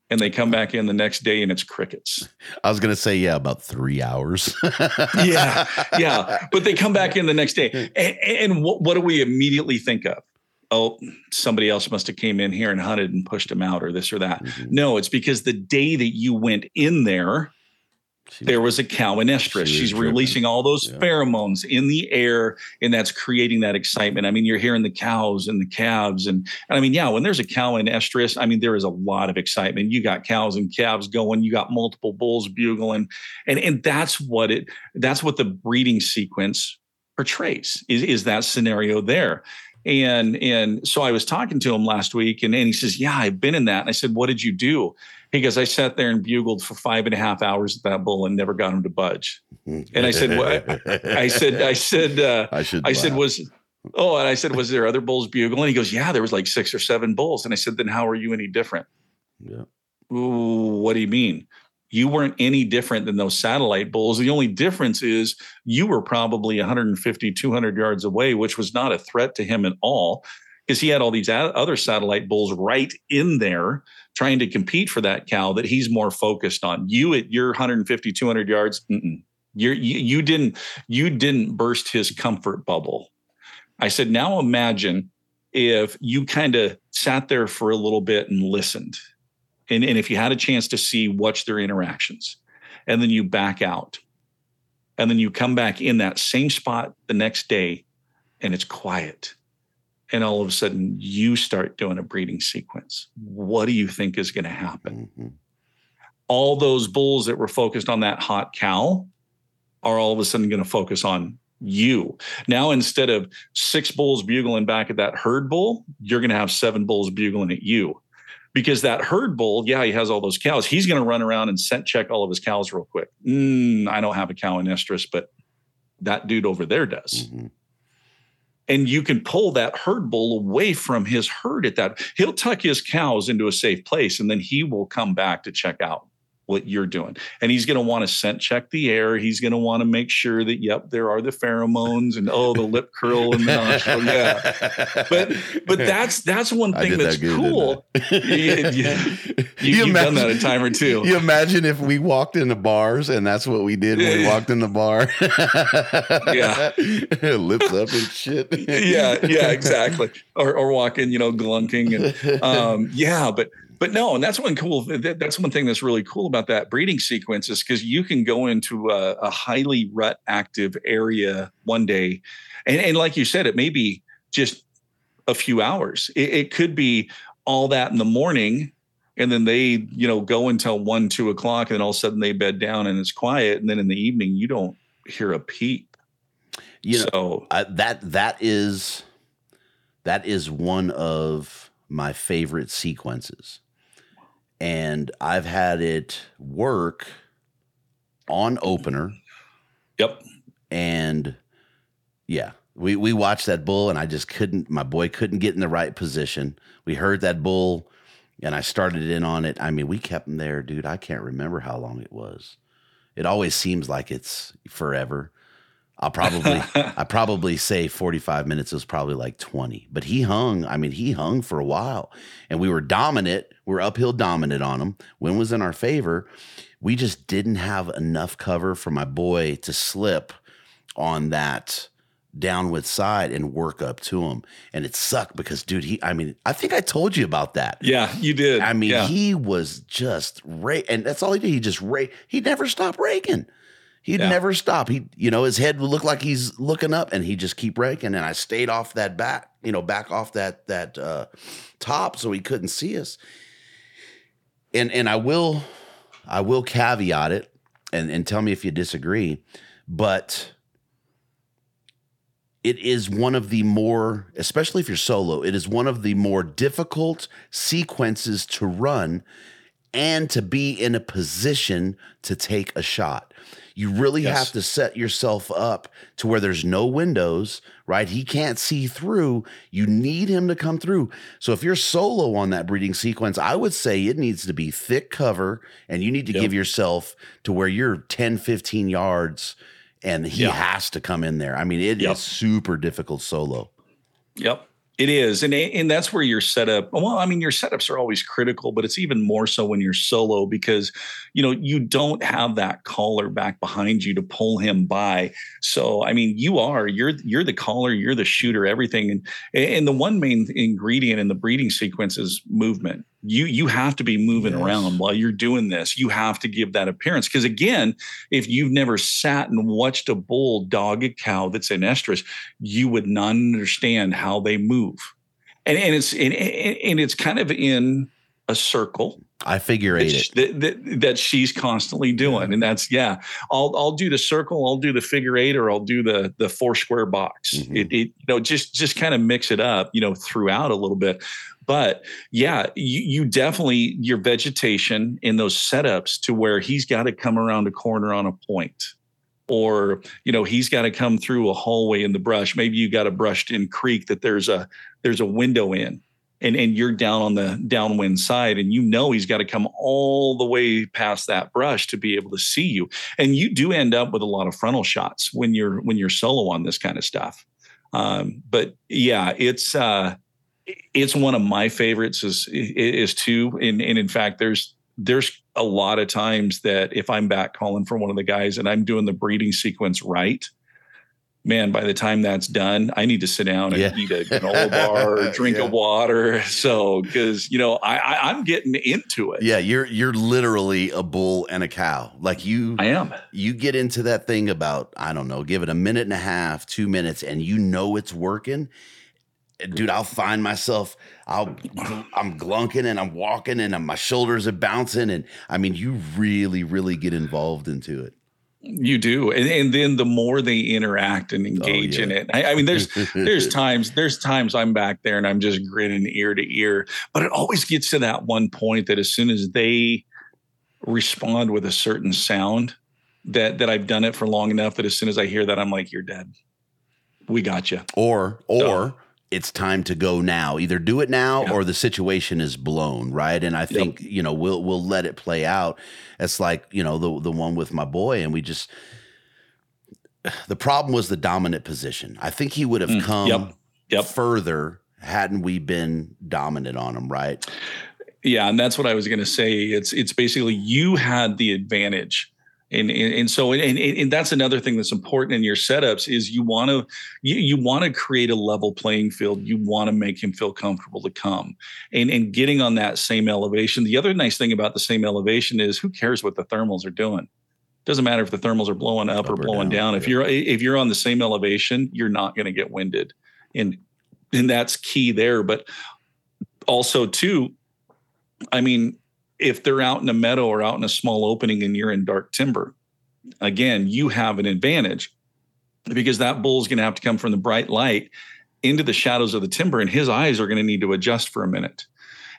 And they come back in the next day and it's crickets. I was gonna say, yeah, about three hours. yeah, yeah. But they come back in the next day, and, and what, what do we immediately think of? Oh, somebody else must have came in here and hunted and pushed him out, or this or that. Mhm. No, it's because the day that you went in there, She there was a cow in estrus. she She's dripping. releasing all those Yeah. pheromones in the air, and that's creating that excitement. I mean, you're hearing the cows and the calves, and, and I mean, yeah, when there's a cow in estrus, I mean, there is a lot of excitement. You got cows and calves going, you got multiple bulls bugling, and and that's what it that's what the breeding sequence portrays is is that scenario there. And and so I was talking to him last week, and, and he says, "Yeah, I've been in that." And I said, "What did you do?" He goes, "I sat there and bugled for five and a half hours at that bull and never got him to budge." And I said, "What?" I said, "I said, uh, I should. I said, laugh. was oh, and I said, was there other bulls bugling? He goes, yeah, there was like six or seven bulls. And I said, then how are you any different? Yeah. Ooh, what do you mean? You weren't any different than those satellite bulls. The only difference is you were probably 150, 200 yards away, which was not a threat to him at all because he had all these other satellite bulls right in there trying to compete for that cow that he's more focused on. You at your 150, 200 yards, you you didn't you didn't burst his comfort bubble. I said, now imagine if you kind of sat there for a little bit and listened, and, and if you had a chance to see watch their interactions. and then you back out. And then you come back in that same spot the next day and it's quiet. And all of a sudden you start doing a breeding sequence. What do you think is going to happen? Mm-hmm. All those bulls that were focused on that hot cow are all of a sudden going to focus on you. Now, instead of six bulls bugling back at that herd bull, you're going to have seven bulls bugling at you. Because that herd bull, yeah, he has all those cows. He's going to run around and scent check all of his cows real quick. Mm, I don't have a cow in estrus, but that dude over there does. Mm-hmm. And you can pull that herd bull away from his herd at that. He'll tuck his cows into a safe place and then he will come back to check out what you're doing. And he's going to want to scent check the air. He's going to want to make sure that, yep, there are the pheromones and oh, the lip curl and the nostril. Yeah. But, but that's, that's one thing that's that good, cool. you, you, have done that a time or two. You imagine if we walked into bars and that's what we did when we walked in the bar. Yeah. Lips up and shit. yeah, yeah, exactly. Or, or walking, you know, glunking and um, yeah, but but no, and that's one cool. that- That's one thing that's really cool about that breeding sequence is because you can go into a, a highly rut active area one day, and, and like you said, it may be just a few hours. It, it could be all that in the morning, and then they you know go until one two o'clock, and then all of a sudden they bed down and it's quiet, and then in the evening you don't hear a peep. You know, so that that is that is one of my favorite sequences and i've had it work on opener. Yep, and yeah we we watched that bull and i just couldn't my boy couldn't get in the right position. We heard that bull and i started in on it. I mean we kept him there dude. I can't remember how long it was. It always seems like it's forever I'll probably I probably say 45 minutes was probably like 20. But he hung, I mean, he hung for a while. And we were dominant. We are uphill dominant on him. Wind was in our favor. We just didn't have enough cover for my boy to slip on that downward side and work up to him. And it sucked because dude, he I mean, I think I told you about that. yeah, you did. I mean, yeah. he was just ra- and that's all he did. He just ra- he never stopped raking. He'd Yeah. never stop. He, you know, his head would look like he's looking up, and he just keep raking. And I stayed off that back, you know, back off that that uh, top, so he couldn't see us. And and I will, I will caveat it, and and tell me if you disagree, but it is one of the more, especially if you're solo, it is one of the more difficult sequences to run and to be in a position to take a shot. You really Yes. have to set yourself up to where there's no windows, right? He can't see through. You need him to come through. So if you're solo on that breeding sequence, I would say it needs to be thick cover and you need to Yep. give yourself to where you're 10, 15 yards and he Yeah. has to come in there. I mean, it is Yep. super difficult solo. Yep. It is. And and that's where your setup, well, I mean, your setups are always critical, but it's even more so when you're solo because you know, you don't have that caller back behind you to pull him by. So I mean, you are, you're you're the caller, you're the shooter, everything. And and the one main ingredient in the breeding sequence is movement. You you have to be moving Yes. around while you're doing this. You have to give that appearance. Because again, if you've never sat and watched a bull dog a cow that's in estrus, you would not understand how they move. And, and it's and, and it's kind of in a circle I figure that, eight sh- it. that, that, that she's constantly doing. And that's yeah. I'll I'll do the circle, I'll do the figure eight, or I'll do the the four square box. Mhm. It, it you know just just kind of mix it up, you know, throughout a little bit. But yeah, you, you definitely your vegetation in those setups to where he's got to come around a corner on a point. Or you know he's got to come through a hallway in the brush. Maybe you got a brushed in creek that there's a there's a window in and and you're down on the downwind side and you know he's got to come all the way past that brush to be able to see you. And you do end up with a lot of frontal shots when you're when you're solo on this kind of stuff. Um, but yeah it's uh it's one of my favorites is is too and, and in fact there's there's a lot of times that if i'm back calling for one of the guys and i'm doing the breeding sequence right man, by the time that's done, I need to sit down and Yeah. eat a granola bar or drink Yeah. a water. So, because you know, I, I I'm getting into it. Yeah, you're you're literally a bull and a cow. Like you I am. you get into that thing about I don't know, give it a minute and a half, two minutes, and you know it's working. Dude, I'll find myself. I'll I'm glunking and I'm walking and I'm, my shoulders are bouncing, and I mean, you really, really get involved into it. You do, and, and then the more they interact and oh, engage in yeah. it, I, I mean, there's there's times there's times I'm back there and I'm just grinning ear to ear, but it always gets to that one point that as soon as they respond with a certain sound, that that I've done it for long enough that as soon as I hear that, I'm like, you're dead. We got you. Or or it's time to go now. Either do it now Yeah. or the situation is blown, right? And I think, you know, we'll we'll let it play out. It's like, you know, the the one with my boy and we just the problem was the dominant position. I think he would have Mm, come yep, yep. further hadn't we been dominant on him, right? Yeah, and that's what I was going to say. It's it's basically you had the advantage, and and, and so and, and, that's another thing that's important in your setups is you want to you, you want to create a level playing field. You want to make him feel comfortable to come, and and getting on that same elevation. The other nice thing about the same elevation is who cares what the thermals are doing. Doesn't matter if the thermals are blowing up, or Up or blowing down, down. If yeah. you're if you're on the same elevation, you're not going to get winded, and and that's key there. But also too, I mean, if they're out in a meadow or out in a small opening and you're in dark timber, again, you have an advantage because that bull is going to have to come from the bright light into the shadows of the timber, and his eyes are going to need to adjust for a minute.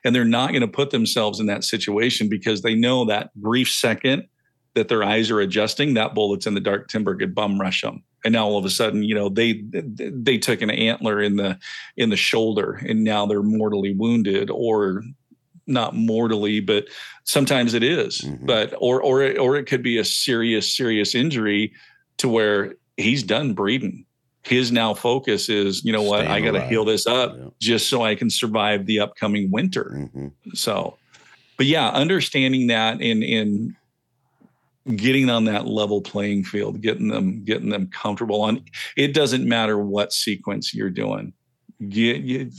And they're not going to put themselves in that situation because they know that brief second that their eyes are adjusting, that bull that's in the dark timber could bum rush them. And now all of a sudden, you know, they they took an antler in the in the shoulder and now they're mortally wounded or not mortally, but sometimes it is. Mhm. But or or it- or it could be a serious serious injury to where he's done breeding. His now focus is, you know what, I got to heal this up Yeah. just so I can survive the upcoming winter. hmm So, but yeah, understanding that and and getting on that level playing field, getting them getting them comfortable on. It doesn't matter what sequence you're doing. Get you,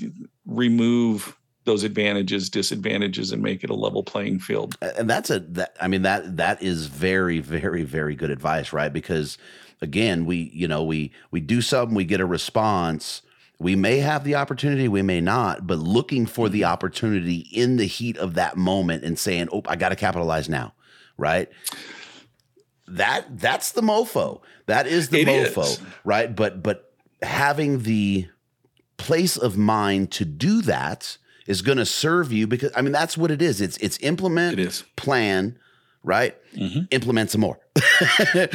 remove those advantages, disadvantages, and make it a level playing field. and that's a that i mean that that is very very very good advice right? Because again we you know we we do something we get a response. We may have the opportunity we may not but looking for the opportunity in the heat of that moment and saying oh i got to capitalize now right? That that's the mofo. That is the It mofo is. right? But but having the place of mind to do that is going to serve you because I mean that's what it is. It's it's implement, It is. plan, right? Mm-hmm. Implement some more.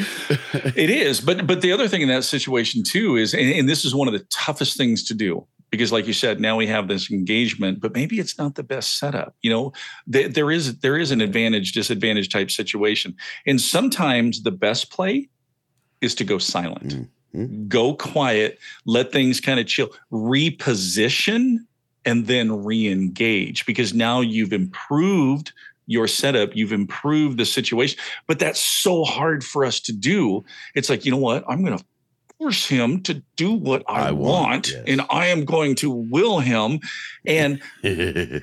It is, but but the other thing in that situation too is, and, and this is one of the toughest things to do because, like you said, now we have this engagement, but maybe it's not the best setup. You know, there, there is there is an advantage disadvantage type situation, and sometimes the best play is to go silent, mm-hmm. go quiet, let things kind of chill, reposition, and then re-engage because now you've improved your setup, you've improved the situation. But that's so hard for us to do. It's like, you know what? I'm going to force him to do what I, I want, want, yes. and I am going to will him. And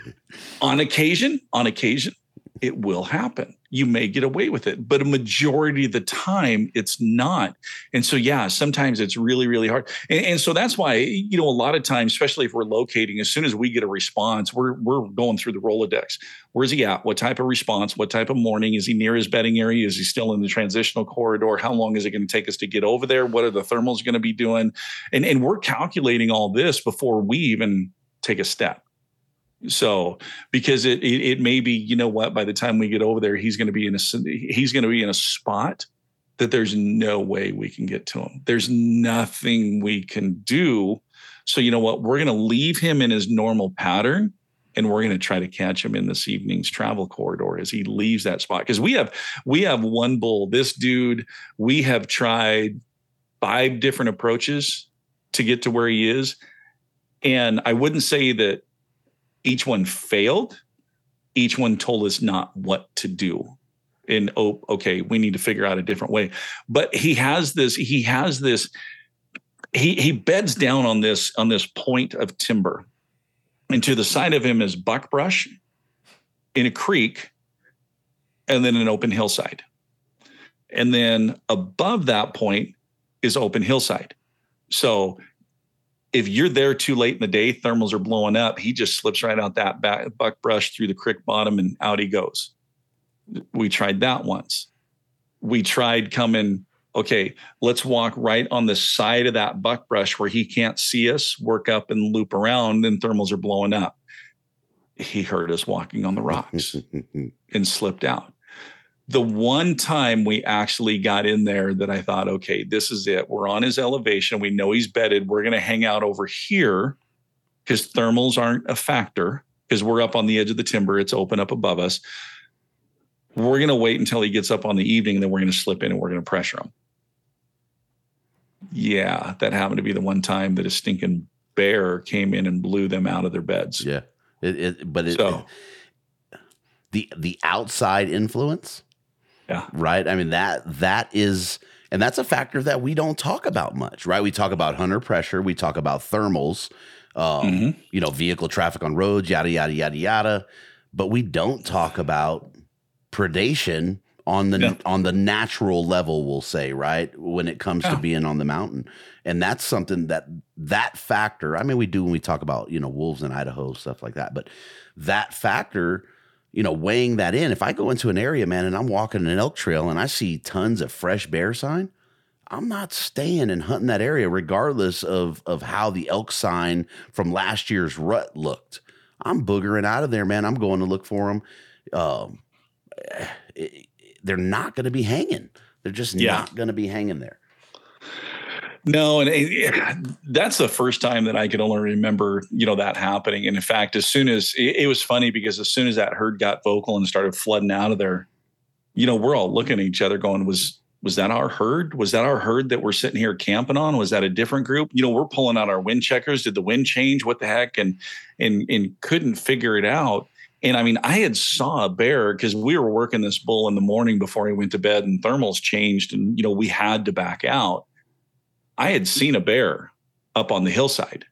on occasion, on occasion, it will happen. You may get away with it, but a majority of the time, it's not. And so, yeah, sometimes it's really, really hard. And, and so that's why, you know, a lot of times, especially if we're locating, as soon as we get a response, we're we're going through the Rolodex. Where's he at? What type of response? What type of morning? Is he near his bedding area? Is he still in the transitional corridor? How long is it going to take us to get over there? What are the thermals going to be doing? And and we're calculating all this before we even take a step. So because it, it it may be, you know what, by the time we get over there, he's going to be in a he's going to be in a spot that there's no way we can get to him. There's nothing we can do. So you know what, we're going to leave him in his normal pattern and we're going to try to catch him in this evening's travel corridor as he leaves that spot because we have we have one bull this dude we have tried five different approaches to get to where he is and i wouldn't say that each one failed each one told us not what to do. And oh okay we need to figure out a different way. But he has this he has this he he beds down on this on this point of timber, and to the side of him is buckbrush in a creek, and then an open hillside, and then above that point is open hillside. So if you're there too late in the day, thermals are blowing up. He just slips right out that back, brush through the creek bottom, and out he goes. We tried that once. We tried coming okay, let's walk right on the side of that buck brush where he can't see us, work up and loop around, and thermals are blowing up. He heard us walking on the rocks and slipped out. The one time we actually got in there that I thought, okay, this is it. We're on his elevation. We know he's bedded. We're going to hang out over here because thermals aren't a factor because we're up on the edge of the timber. It's open up above us. We're going to wait until he gets up on the evening, and then we're going to slip in and we're going to pressure him yeah, that happened to be the one time that a stinking bear came in and blew them out of their beds. Yeah. It, it but it, so, the the outside influence. Yeah. Right. I mean that that is and that's a factor that we don't talk about much, right? We talk about hunter pressure, we talk about thermals, um, mm-hmm. you know, vehicle traffic on roads, yada yada yada yada, but we don't talk about predation on the yeah. on the natural level we'll say right when it comes yeah. to being on the mountain and that's something that that factor i mean we do when we talk about you know wolves in idaho stuff like that but that factor you know weighing that in if i go into an area man and i'm walking an elk trail and i see tons of fresh bear sign i'm not staying and hunting that area regardless of of how the elk sign from last year's rut looked i'm boogering out of there man i'm going to look for them um, they're not going to be hanging. They're just yeah. not going to be hanging there. No, and it, that's the first time that I can only remember, you know, that happening. And in fact, as soon as it, it, was funny because as soon as that herd got vocal and started flooding out of there, you know, we're all looking at each other, going, "Was was that our herd? Was that our herd that we're sitting here camping on? Was that a different group? You know, we're pulling out our wind checkers. Did the wind change? What the heck? And and and couldn't figure it out. And I mean, I had saw a bear because we were working this bull in the morning before he went to bed and thermals changed and, you know, we had to back out. I had seen a bear up on the hillside.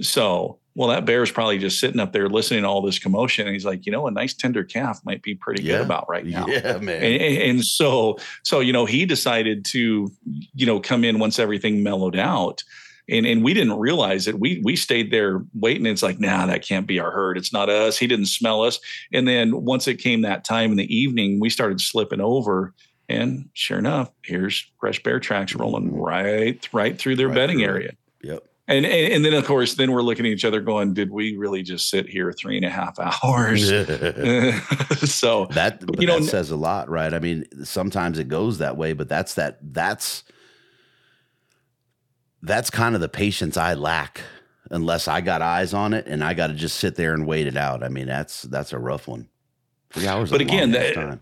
So, well, that bear is probably just sitting up there listening to all this commotion. And he's like, you know, a nice tender calf might be pretty yeah. good about right now. Yeah, man. And, and so, so, you know, he decided to, you know, come in once everything mellowed out and and we didn't realize it. We we stayed there waiting. It's like, nah, that can't be our herd. It's not us. He didn't smell us. And then once it came that time in the evening, we started slipping over. And sure enough, here's fresh bear tracks rolling mm-hmm. right right through their right bedding through. area. Yep. And, and, and then of course then we're looking at each other going, did we really just sit here three and a half hours? so that you know that says a lot, right? I mean, sometimes it goes that way, but that's that that's that's kind of the patience I lack unless I got eyes on it and I got to just sit there and wait it out. I mean, that's that's a rough one. Three hours. But again, that,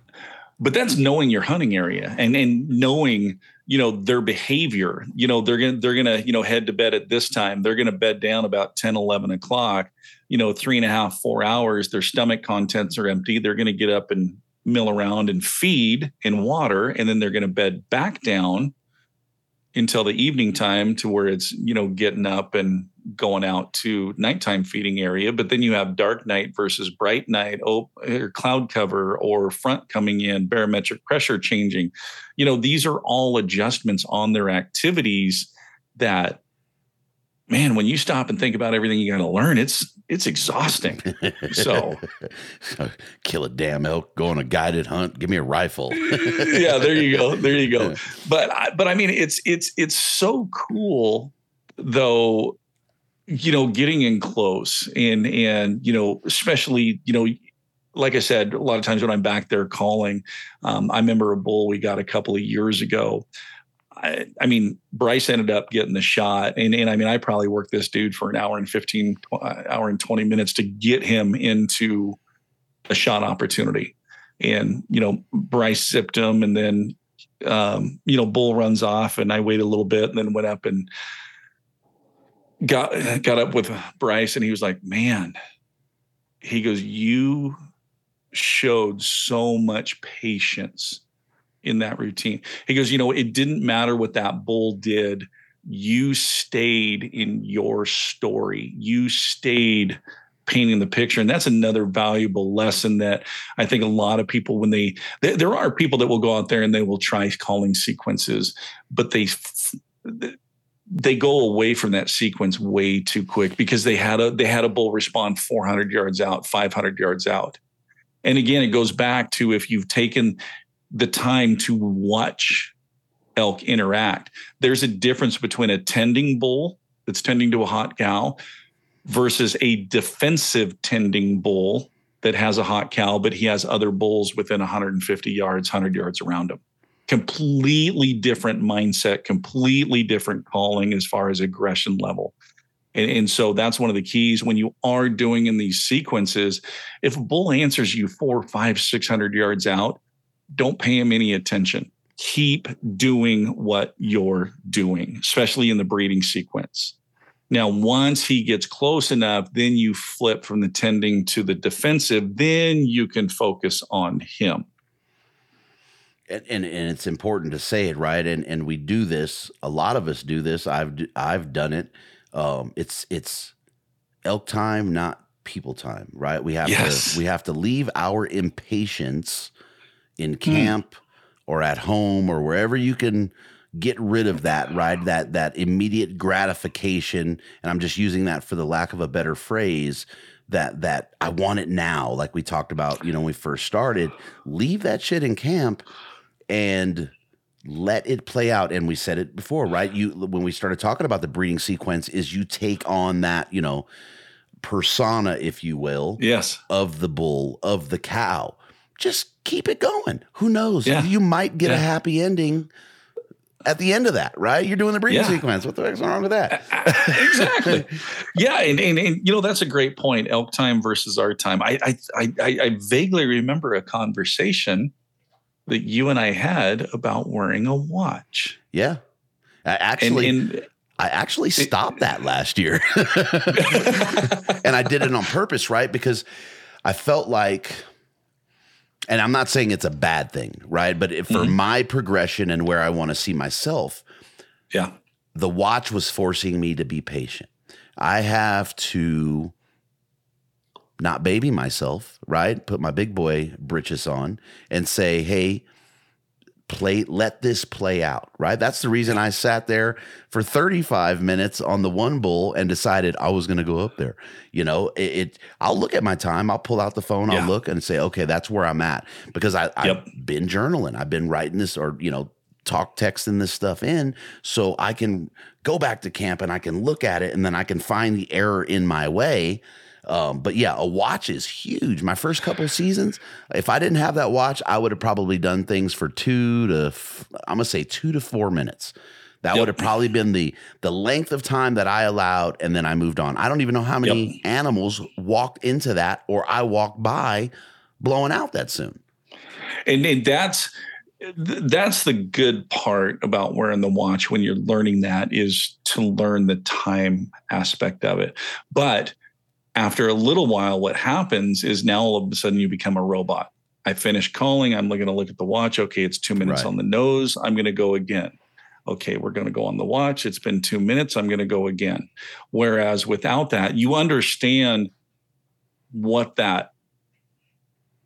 but that's knowing your hunting area and and knowing you know their behavior. You know they're gonna they're gonna you know head to bed at this time. They're gonna bed down about 10, 11 o'clock. You know, three and a half, four hours. Their stomach contents are empty. They're gonna get up and mill around and feed in water, and then they're gonna bed back down until the evening time to where it's you know getting up and going out to nighttime feeding area. But then you have dark night versus bright night oh, or cloud cover or front coming in barometric pressure changing. You know these are all adjustments on their activities that man, when you stop and think about everything you got to learn, it's it's exhausting. So, kill a damn elk, go on a guided hunt, give me a rifle. yeah, there you go, there you go. But I, but I mean, it's it's it's so cool though. You know, getting in close and and you know, especially you know. Like I said, a lot of times when I'm back there calling, um, I remember a bull we got a couple of years ago I, I, mean, Bryce ended up getting the shot, and, and I mean, I probably worked this dude for an hour and fifteen, uh, hour and twenty minutes to get him into a shot opportunity. And you know, Bryce zipped him, and then um, you know, Bull runs off, and I waited a little bit, and then went up and got got up with Bryce, and he was like, "Man," he goes, "You showed so much patience." In that routine. He goes, you know, it didn't matter what that bull did you stayed in your story. You stayed painting the picture. And that's another valuable lesson that I think a lot of people, when they, there, there are people that will go out there and they will try calling sequences, but they, they go away from that sequence way too quick because they had a, they had a bull respond 400 yards out, 500 yards out. And again, it goes back to if you've taken the time to watch elk interact. There's a difference between a tending bull that's tending to a hot cow versus a defensive tending bull that has a hot cow, but he has other bulls within 150 yards, 100 yards around him. Completely different mindset, completely different calling as far as aggression level. And, and, so that's one of the keys when you are doing in these sequences. If a bull answers you four, five, 600 yards out, don't pay him any attention keep doing what you're doing, especially in the breeding sequence. Now, once he gets close enough, then you flip from the tending to the defensive, then you can focus on him. And, and, and it's important to say it right, and and we do this. A lot of us do this. I've I've done it. Um, it's it's elk time, not people time, right? We have yes. to we have to leave our impatience in camp. Mm or at home or wherever you can get rid of that right that that immediate gratification. And i'm just using that for the lack of a better phrase that that i want it now like we talked about you know when we first started leave that shit in camp and let it play out. And we said it before right? You when we started talking about the breeding sequence is you take on that you know persona if you will yes. of the bull of the cow just keep it going. Who knows? Yeah. You might get yeah. a happy ending at the end of that, right? You're doing the breeding yeah. sequence. What the heck's wrong with that? exactly. yeah, and, and, and you know that's a great point. Elk time versus our time. I I I, I vaguely remember a conversation that you and I had about wearing a watch. Yeah, I actually. And, and, I actually stopped that last year. and I did it on purpose, right? Because I felt like and I'm not saying it's a bad thing, right? But for mm-hmm. my progression and where I want to see myself, yeah, the watch was forcing me to be patient. I have to not baby myself, right? Put my big boy britches on and say, hey, play let this play out right? That's the reason i sat there for 35 minutes on the one bull and decided i was going to go up there. You know it, it, i'll look at my time i'll pull out the phone i'll look and say okay that's where i'm at because I, yep. i've been journaling i've been writing this or you know talk texting this stuff in so i can go back to camp and i can look at it and then i can find the error in my way um, but yeah, a watch is huge. My first couple seasons, if I didn't have that watch, I would have probably done things for two to, I'm gonna say two to four minutes. That yep. would have probably been the the length of time that I allowed, and then I moved on. I don't even know how many yep. animals walked into that, or I walked by, blowing out that soon. And, and that's that's the good part about wearing the watch when you're learning that is to learn the time aspect of it. But after a little while, what happens is now all of a sudden you become a robot. I finish calling. I'm going to look at the watch. Okay, it's two minutes right. on the nose. I'm going to go again. Okay, we're going to go on the watch. It's been two minutes. I'm going to go again. Whereas without that, you understand what that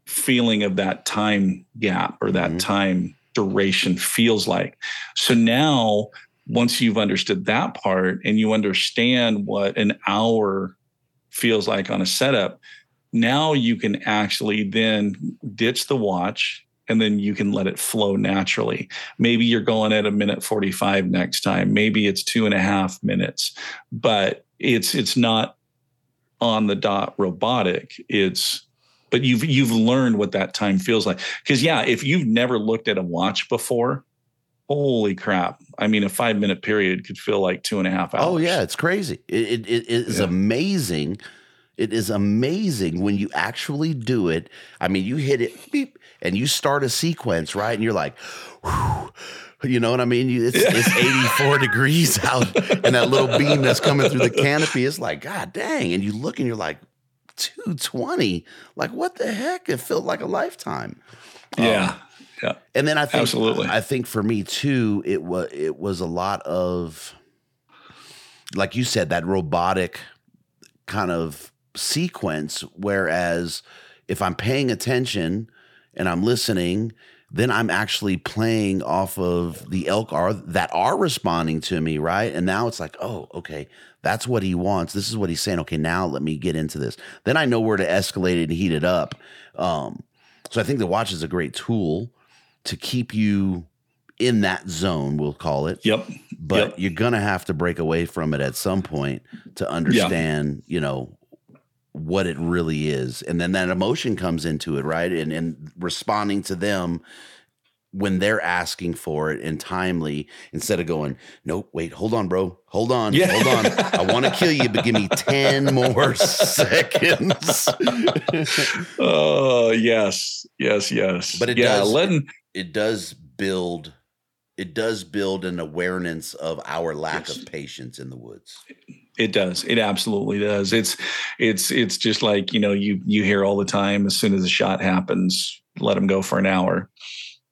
feeling of that time gap or that mm-hmm. time duration feels like. So now, once you've understood that part and you understand what an hour feels like on a setup. Now you can actually then ditch the watch and then you can let it flow naturally. Maybe you're going at a minute 45 next time. Maybe it's two and a half minutes, but it's it's not on the dot robotic. It's but you've you've learned what that time feels like. Because yeah, if you've never looked at a watch before, holy crap! I mean, a five minute period could feel like two and a half hours. Oh yeah, it's crazy. It, it, it is yeah. amazing. It is amazing when you actually do it. I mean, you hit it beep, and you start a sequence, right? And you're like, whew, you know what I mean? It's, yeah. it's 84 degrees out, and that little beam that's coming through the canopy is like, God dang. And you look and you're like, 220. Like, what the heck? It felt like a lifetime. Yeah. Um, yeah. And then I think Absolutely. I think for me too, it was it was a lot of like you said, that robotic kind of sequence. Whereas if I'm paying attention and I'm listening, then I'm actually playing off of the elk are that are responding to me, right? And now it's like, oh, okay, that's what he wants. This is what he's saying. Okay, now let me get into this. Then I know where to escalate it and heat it up. Um, so I think the watch is a great tool to keep you in that zone, we'll call it. Yep. But Yep. you're gonna have to break away from it at some point to understand, you know, what it really is. And then that emotion comes into it, right? And and responding to them when they're asking for it and timely instead of going, nope, wait, hold on, bro. Hold on, Yeah. hold on. I want to kill you, but give me 10 more seconds. Oh yes, yes, yes. But it yeah, does- letting it does build it does build an awareness of our lack Yes. of patience in the woods. It does. It absolutely does. It's it's it's just like, you know, you you hear all the time as soon as a shot happens, let them go for an hour.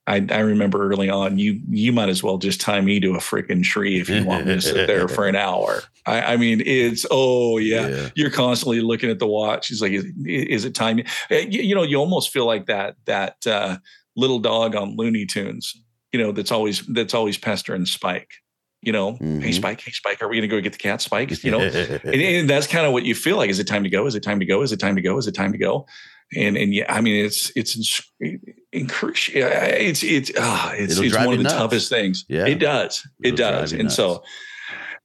I, I remember early on, you you might as well just tie me to a freaking tree if you want me to sit there for an hour. I, I mean, it's oh yeah. Yeah. you're constantly looking at the watch. He's like, is, is it time? Uh, You, you know, you almost feel like that that uh, little dog on Looney Tunes. You know, that's always that's always pestering Spike. You know, hey Mhm. Spike, hey Spike, are we going to go get the cat? Spike, you know, and, and that's kind of what you feel like. Is it time to go? Is it time to go? Is it time to go? Is it time to go? And and yeah, I mean, it's it's increasing. It's it's ah, it's, it's one of the nuts. toughest things. Yeah. it does. It It'll drive does. And nuts. so,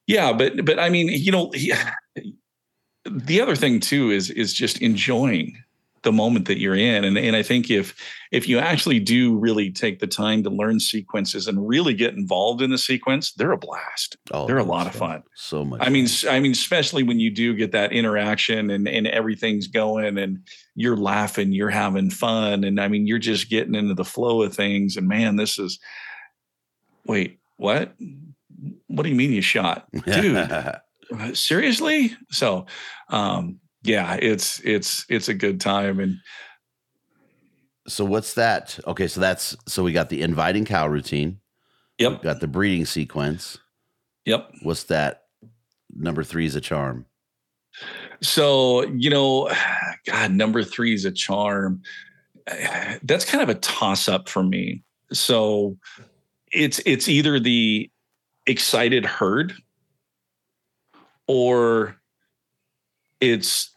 yeah, but but I mean, you know, he- the other thing too is is just enjoying the moment that you're in. And and I think if if you actually do really take the time to learn sequences and really get involved in the sequence they're a blast. Oh, they're a lot of fun. So much. I mean I mean especially when you do get that interaction and and everything's going and you're laughing you're having fun. And I mean you're just getting into the flow of things. And man this is wait what? What do you mean you shot? Dude uh, seriously? So um yeah it's it's it's a good time and so what's that? Okay, so that's so we got the inviting cow routine. yep Got the breeding sequence. yep What's that? Number three is a charm. so you know god number three is a charm that's kind of a toss up for me so it's it's either the excited herd or it's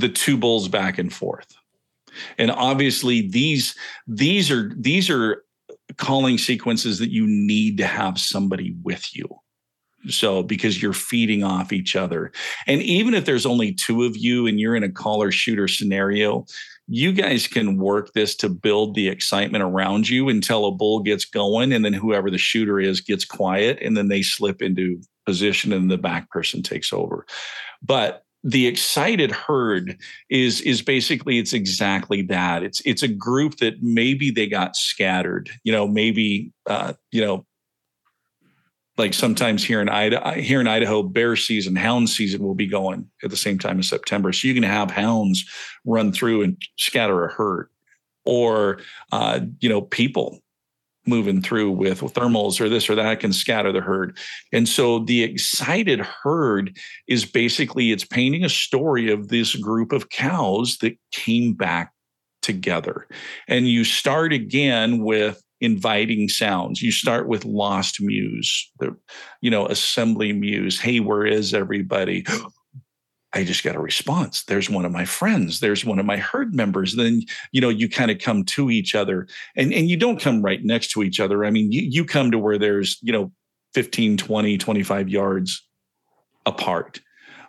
the two bulls back and forth. And obviously these these are these are calling sequences that you need to have somebody with you. So because you're feeding off each other. And even if there's only two of you and you're in a caller shooter scenario you guys can work this to build the excitement around you until a bull gets going and then whoever the shooter is gets quiet and then they slip into position and the back person takes over. But the excited herd is is basically it's exactly that it's it's a group that maybe they got scattered you know maybe uh you know like sometimes here in Idaho, here in Idaho, bear season, hound season will be going at the same time as September. So you can have hounds run through and scatter a herd, or uh, you know people moving through with thermals or this or that can scatter the herd. And so the excited herd is basically it's painting a story of this group of cows that came back together. And you start again with inviting sounds. You start with lost muse, the you know, assembly muse. Hey, where is everybody? I just got a response. There's one of my friends. There's one of my herd members. Then, you know, you kind of come to each other and, and you don't come right next to each other. I mean, you, you come to where there's, you know, 15, 20, 25 yards apart.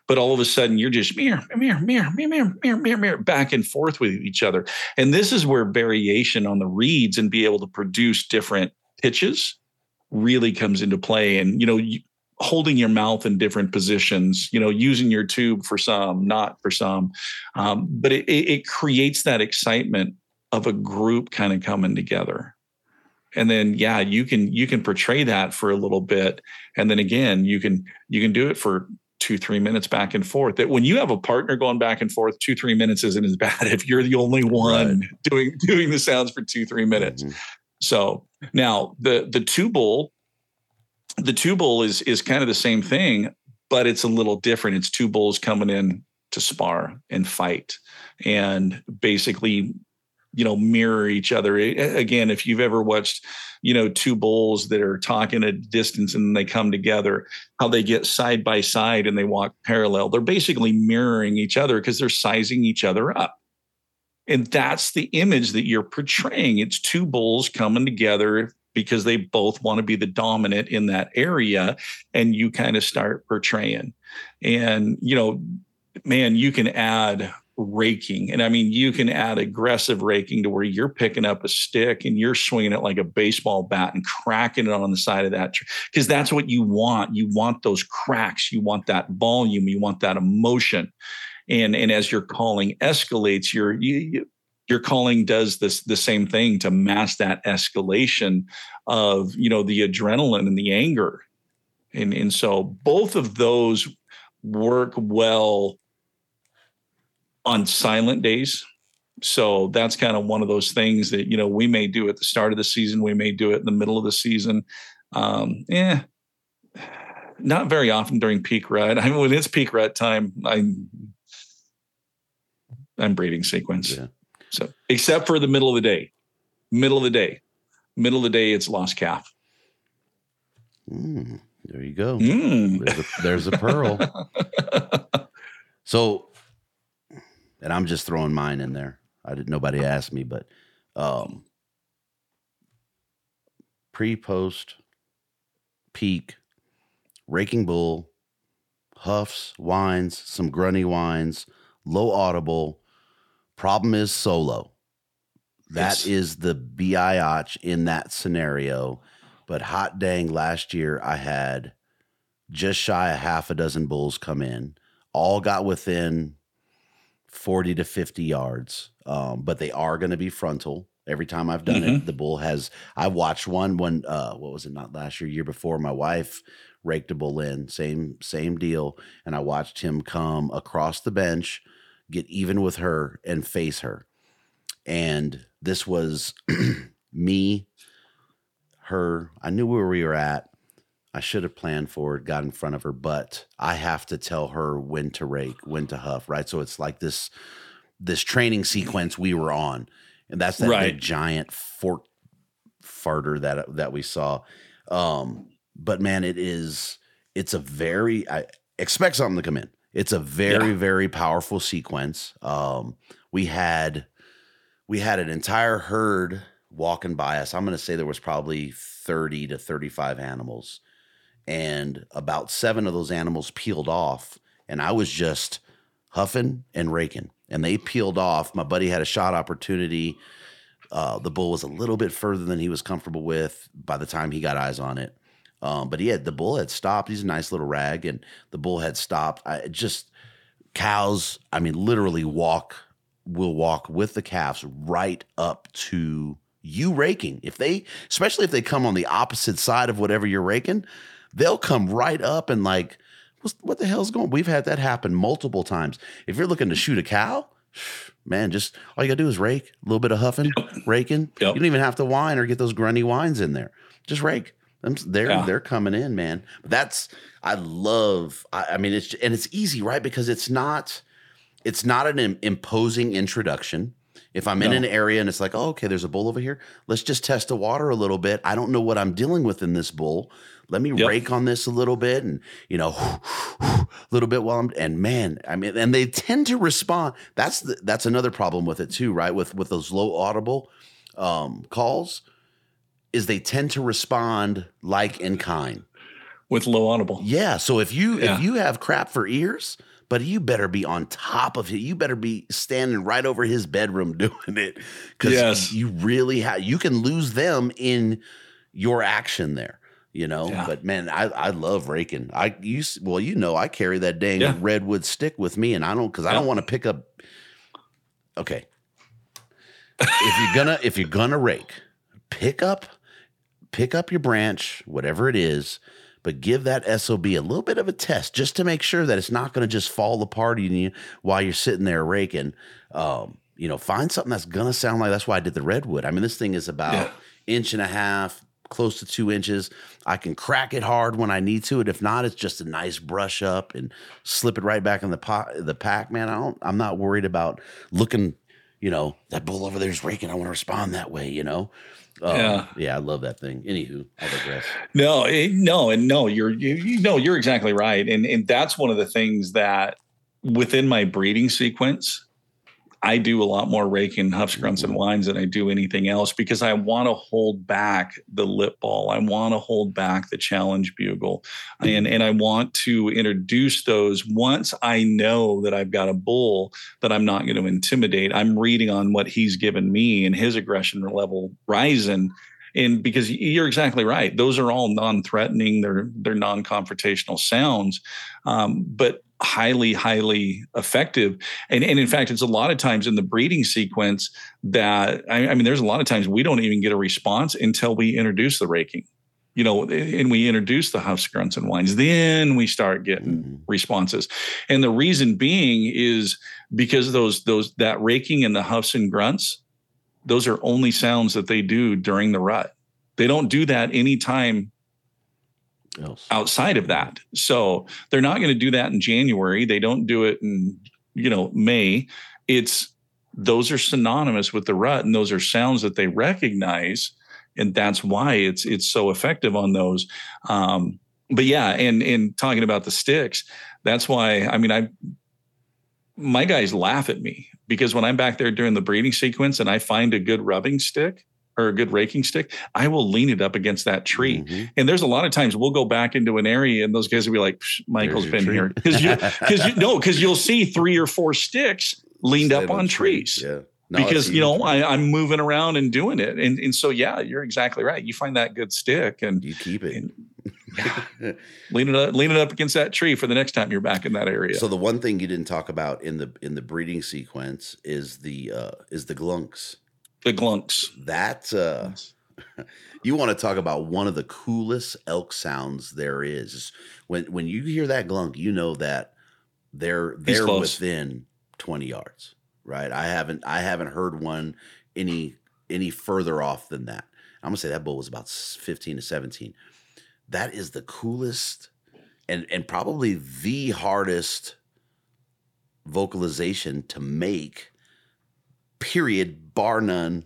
But all of a sudden you're just mirror, mirror, mirror, mirror, mirror, mirror, mirror, mirror, back and forth with each other. And this is where variation on the reeds and be able to produce different pitches really comes into play. And, you know, you, holding your mouth in different positions, you know, using your tube for some, not for some. Um, but it, it, creates that excitement of a group kind of coming together. And then, yeah, you can you can portray that for a little bit, and then again, you can you can do it for two three minutes back and forth. That when you have a partner going back and forth, two three minutes isn't as bad if you're the only one doing doing the sounds for two three minutes. Mhm. So now the the two bowl, the two bowl is is kind of the same thing, but it's a little different. It's two bulls coming in to spar and fight and basically you know mirror each other. Again if you've ever watched you know two bulls that are talking at distance and they come together how they get side by side and they walk parallel they're basically mirroring each other because they're sizing each other up. And that's the image that you're portraying. It's two bulls coming together because they both want to be the dominant in that area and you kind of start portraying and you know man you can add raking. And I mean, you can add aggressive raking to where you're picking up a stick and you're swinging it like a baseball bat and cracking it on the side of that because that's what you want. You want those cracks. You want that volume. You want that emotion. And and as your calling escalates, your you, you your calling does this the same thing to mask that escalation of you know the adrenaline and the anger and and so both of those work well on silent days. So that's kind of one of those things that, you know, we may do at the start of the season. We may do it in the middle of the season. Um, yeah, not very often during peak rut. I mean, when it's peak rut time, I'm, I'm breeding sequence. Yeah. So except for the middle of the day, middle of the day, middle of the day, it's lost calf. Mm, there you go. Mm. There's, a, there's a pearl. so and I'm just throwing mine in there. I didn't. Nobody asked me, but um, pre, post, peak, raking bull, huffs, whines, some grunny whines, low audible. Problem is solo. That it's, is the biatch in that scenario. But hot dang, last year I had just shy of half a dozen bulls come in. All got within 40 to 50 yards. Um, but they are going to be frontal. Every time I've done mm-hmm. it, the bull has. I watched one when uh, what was it? Not last year, year before. My wife raked a bull in, same same deal, and I watched him come across the bench, get even with her, and face her. And this was me, her. I knew where we were at. I should have planned for it, got in front of her, but I have to tell her when to rake, when to huff, right? So it's like this this training sequence we were on. And that's that right. big giant fork farter that that we saw. Um, but man, it is it's a very I expect something to come in. It's a very, yeah. very powerful sequence. Um, we had we had an entire herd walking by us. I'm gonna say there was probably 30 to 35 animals and about seven of those animals peeled off, and I was just huffing and raking, and they peeled off. My buddy had a shot opportunity. Uh, the bull was a little bit further than he was comfortable with by the time he got eyes on it. Um, but he had the bull had stopped. He's a nice little rag, and the bull had stopped. I just cows. I mean, literally walk will walk with the calves right up to you raking. If they, especially if they come on the opposite side of whatever you're raking, they'll come right up and like, what the hell's going? We've had that happen multiple times. If you're looking to shoot a cow, man, just all you gotta do is rake a little bit of huffing, yep. raking. Yep. You don't even have to whine or get those grunny whines in there. Just rake. They're yeah. they're coming in, man. But that's I love. I, I mean, it's and it's easy, right? Because it's not it's not an imposing introduction. If I'm no. in an area and it's like, oh, okay, there's a bull over here, let's just test the water a little bit. I don't know what I'm dealing with in this bull. Let me yep. rake on this a little bit and, you know, a little bit while I'm, and man, I mean, and they tend to respond. That's the, that's another problem with it too, right? With, with those low audible um, calls is they tend to respond like in kind with low audible. Yeah. So if you, yeah. if you have crap for ears, but you better be on top of it. You better be standing right over his bedroom doing it because yes. you really have. You can lose them in your action there. You know, yeah. but man, I, I love raking. I use well, you know, I carry that dang yeah. redwood stick with me, and I don't because I don't want to pick up. Okay, if you're gonna if you're gonna rake, pick up pick up your branch, whatever it is, but give that SOB a little bit of a test just to make sure that it's not going to just fall apart on you while you're sitting there raking. Um, you know, find something that's going to sound like that's why I did the redwood. I mean, this thing is about yeah. inch and a half, close to two inches. I can crack it hard when I need to. And if not, it's just a nice brush up and slip it right back in the pot, the pack. Man, I don't. I'm not worried about looking. You know that bull over there is raking. I want to respond that way. You know. Um, Yeah. yeah, I love that thing. Anywho, I digress. No, it, no, and no, you're you, you no, you're exactly right, and and that's one of the things that within my breeding sequence, I do a lot more raking huffs, grunts, and whines than I do anything else because I want to hold back the lip bawl. I want to hold back the challenge bugle, and and I want to introduce those once I know that I've got a bull that I'm not going to intimidate. I'm reading on what he's given me and his aggression level rising. And because you're exactly right those are all non-threatening. They're they're non-confrontational sounds. Um, but highly highly effective. And, and in fact it's a lot of times in the breeding sequence that I, I mean there's a lot of times we don't even get a response until we introduce the raking. You know and we introduce the huffs grunts and whines then we start getting mm-hmm. responses. And the reason being is because those those that raking and the huffs and grunts those are only sounds that they do during the rut. They don't do that anytime Else. outside of that. So they're not going to do that in January. They don't do it in, you know, May. It's those are synonymous with the rut and those are sounds that they recognize. And that's why it's it's so effective on those. Um, but yeah, and and talking about the sticks, that's why I mean I my guys laugh at me because when I'm back there during the breeding sequence and I find a good rubbing stick or a good raking stick, I will lean it up against that tree. Mhm. And there's a lot of times we'll go back into an area and those guys will be like, "Psh, Michael's been your here. Because you, because you, no, because you'll see three or four sticks leaned Stand up on trees. Yeah. No, because you know. I, I'm moving around and doing it, and and so yeah, you're exactly right. You find that good stick and you keep it. and- lean it up, lean it up against that tree for the next time you're back in that area. So the one thing you didn't talk about in the in the breeding sequence is the uh is the glunks. The glunks. That uh you want to talk about one of the coolest elk sounds there is. When when you hear that glunk, you know that they're they're within 20 yards, right? I haven't I haven't heard one any any further off than that. I'm gonna say that bull was about 15 to 17. That is the coolest and and probably the hardest vocalization to make. Period, bar none.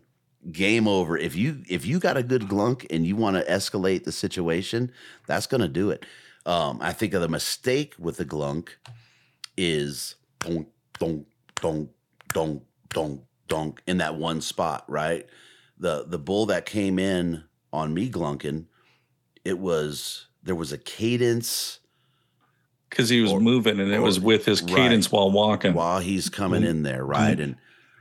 Game over. If you if you got a good glunk and you want to escalate the situation, that's gonna do it. Um, I think of the mistake with the glunk is donk donk donk donk donk donk in that one spot, right? The the bull that came in on me glunking, it was there was a cadence because he was Or- moving and it or- was with his right. cadence while walking. while he's coming Boom, in there, right? And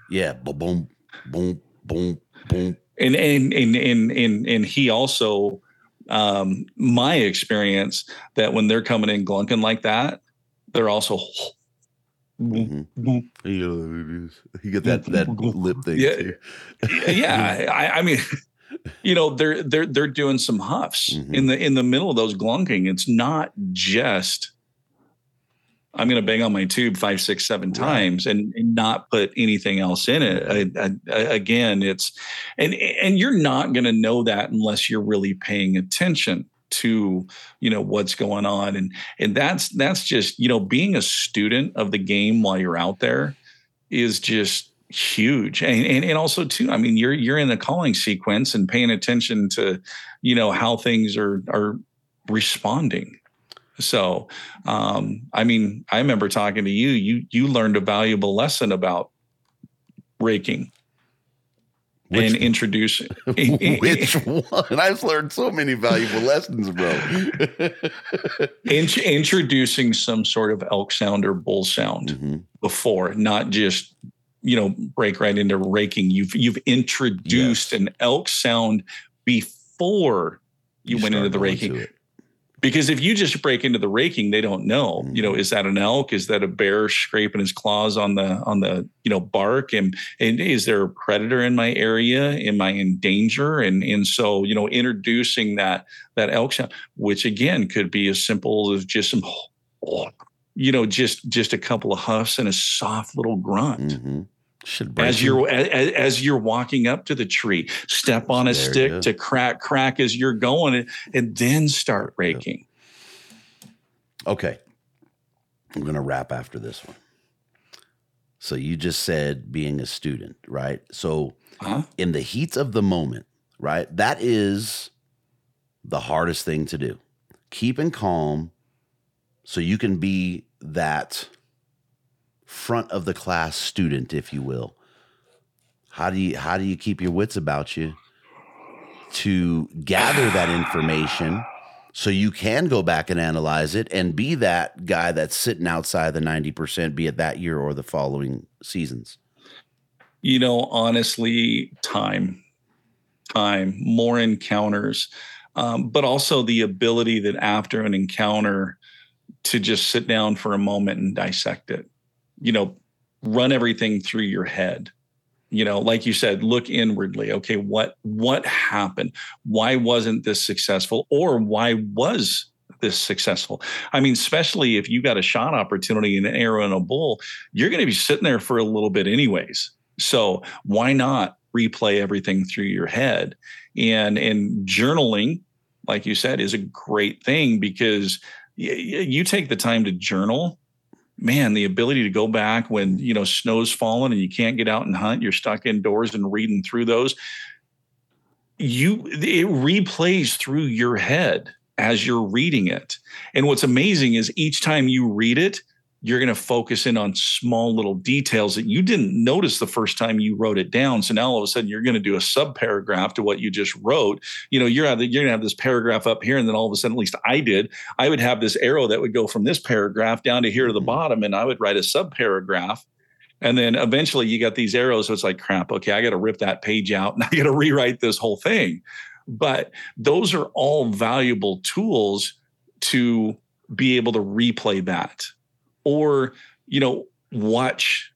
yeah, boom, boom, boom, boom, boom. And and and and and and he also, um, my experience that when they're coming in glunking like that, they're also. Mhm. You you get that that lip thing Yeah. too. yeah, I, I mean, you know, they're they're they're doing some huffs Mhm. in the in the middle of those glunking. It's not just I'm going to bang on my tube five, six, seven times and, and not put anything else in it. I, I, I- again, it's and and you're not going to know that unless you're really paying attention to you know what's going on. And and that's that's just you know being a student of the game while you're out there is just huge. And, and and also too i mean you're you're in the calling sequence and paying attention to you know how things are are responding so um i mean i remember talking to you you you learned a valuable lesson about raking Which- and introducing Which one? I've learned so many valuable lessons, bro. int- introducing some sort of elk sound or bull sound Mhm. before, not just you know break right into raking. You've you've introduced Yes. an elk sound before you, went into the raking. Because if you just break into the raking, they don't know. You know, Mhm. is that an elk? Is that a bear scraping his claws on the on the you know bark? And and is there a predator in my area? Am I in danger? And and so you know, introducing that that elk sound, which again could be as simple as just some, you know, just just a couple of huffs and a soft little grunt. Mhm. Should break as you're as, as you're walking up to the tree step on a There stick to crack crack as you're going and, and then start raking Okay. I'm going to wrap after this one. So you just said being a student, right? So huh in the heat of the moment, right? That is the hardest thing to do. Keeping calm so you can be that front of the class student, if you will. How do you how do you keep your wits about you to gather that information so you can go back and analyze it and be that guy that's sitting outside the 90%, be it that year or the following seasons? you know honestly time time more encounters um, but also the ability that after an encounter to just sit down for a moment and dissect it you know run everything through your head. You know like you said look inwardly. Okay what what happened? Why wasn't this successful? Or why was this successful? I mean especially if you got a shot opportunity in an arrow and a bull you're going to be sitting there for a little bit anyways. So why not replay everything through your head? And and journaling like you said is a great thing because you take the time to journal man the ability to go back when you know snow's fallen and you can't get out and hunt you're stuck indoors and reading through those you it replays through your head as you're reading it. And what's amazing is each time you read it you're going to focus in on small little details that you didn't notice the first time you wrote it down. So now all of a sudden you're going to do a sub paragraph to what you just wrote. You know, you're you're going to have this paragraph up here, and then all of a sudden, at least I did, I would have this arrow that would go from this paragraph down to here to the mm-hmm. bottom, and I would write a sub paragraph. And then eventually you got these arrows. So it's like, crap, okay, I got to rip that page out and I got to rewrite this whole thing. But those are all valuable tools to be able to replay that or you know watch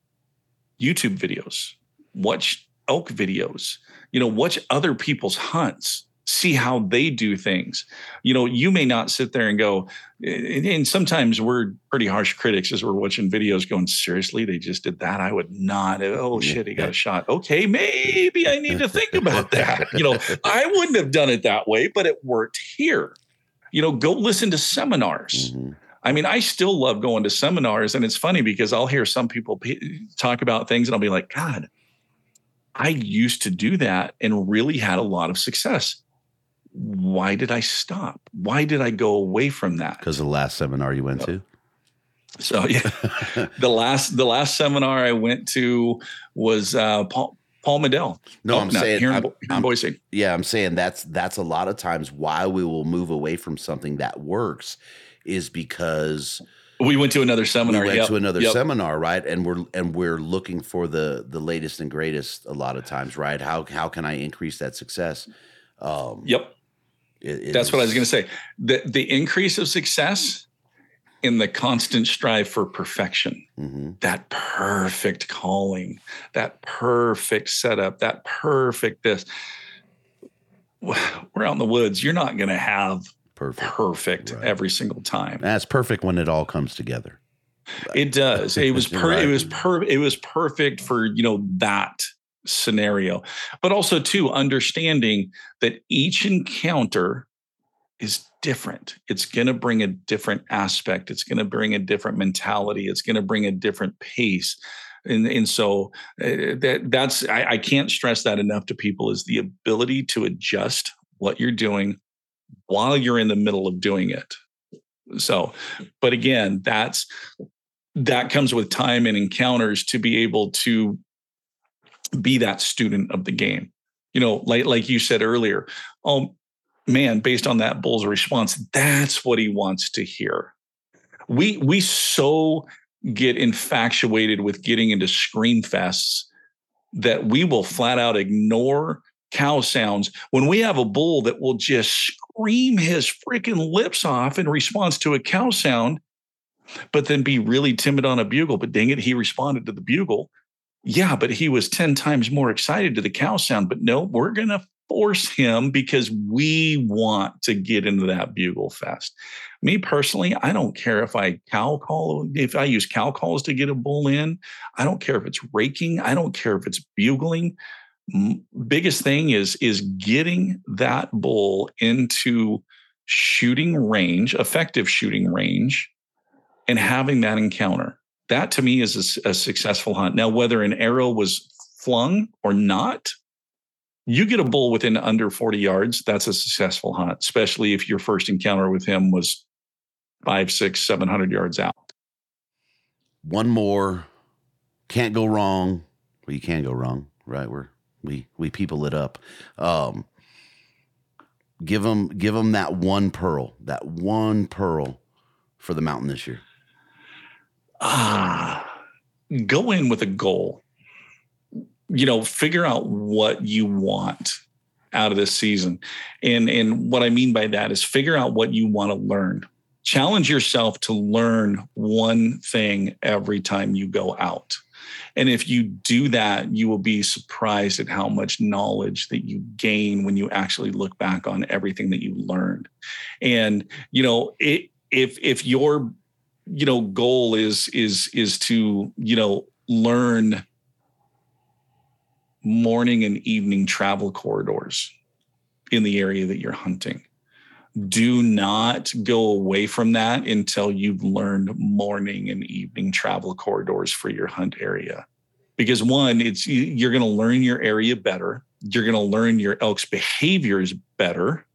youtube videos watch elk videos you know watch other people's hunts see how they do things. You know you may not sit there and go and sometimes we're pretty harsh critics as we're watching videos going seriously they just did that? I would not oh shit he got a shot. Okay maybe i need to think about that. You know i wouldn't have done it that way but it worked here. You know go listen to seminars. Mhm. I mean, I still love going to seminars, and it's funny because I'll hear some people p- talk about things, and I'll be like, God, I used to do that and really had a lot of success. Why did I stop? Why did I go away from that? Because the last seminar you went to? So yeah, the last the last seminar I went to was uh, Paul Paul Medel. No, I'm Elk saying here in, I'm- here in I'm- Boise. Yeah, I'm saying that's that's a lot of times why we will move away from something that works is because We went to another seminar. we went Yep, to another yep. seminar, right? And we're and we're looking for the the latest and greatest a lot of times, right? How how can I increase that success? Um, Yep. it- it That's what I was going to say. The the increase of success in the constant strive for perfection, Mhm. that perfect calling, that perfect setup, that perfect this. We're out in the woods. You're not going to have perfect. perfect Right. every single time. That's perfect when it all comes together. It does. It was per, Right. it was per, it was perfect for you know that scenario, but also too understanding that each encounter is different. It's going to bring a different aspect. It's going to bring a different mentality. It's going to bring a different pace. And, and so uh, that that's I, I can't stress that enough to people is the ability to adjust what you're doing while you're in the middle of doing it. So, but again, that's that comes with time and encounters to be able to be that student of the game. You know, like like you said earlier, oh man, based on that bull's response, that's what he wants to hear. We we so get infatuated with getting into scream fests that we will flat out ignore cow sounds when we have a bull that will just scream his freaking lips off in response to a cow sound, but then be really timid on a bugle. But dang it, he responded to the bugle. Yeah, but he was 10 times more excited to the cow sound. But no, we're going to force him because we want to get into that bugle fest. Me personally, I don't care if I cow call, if I use cow calls to get a bull in. I don't care if it's raking. I don't care if it's bugling. Biggest thing is is getting that bull into shooting range, effective shooting range, and having that encounter. That to me is a, a successful hunt. Now, whether an arrow was flung or not, you get a bull within under 40 yards, that's a successful hunt, especially if your first encounter with him was five, six, seven hundred yards out. One more. Can't go wrong. Well, you can go wrong, right? We're we we people it up. Um give them give them that one pearl, that one pearl for the mountain this year. Ah, go in with a goal. You know, figure out what you want out of this season. And and what I mean by that is figure out what you want to learn. Challenge yourself to learn one thing every time you go out. And if you do that, you will be surprised at how much knowledge that you gain when you actually look back on everything that you learned. And you know, it, if if your you know goal is is is to you know learn morning and evening travel corridors in the area that you're hunting do not go away from that until you've learned morning and evening travel corridors for your hunt area. Because one it's you're going to learn your area better. You're going to learn your elk's behaviors better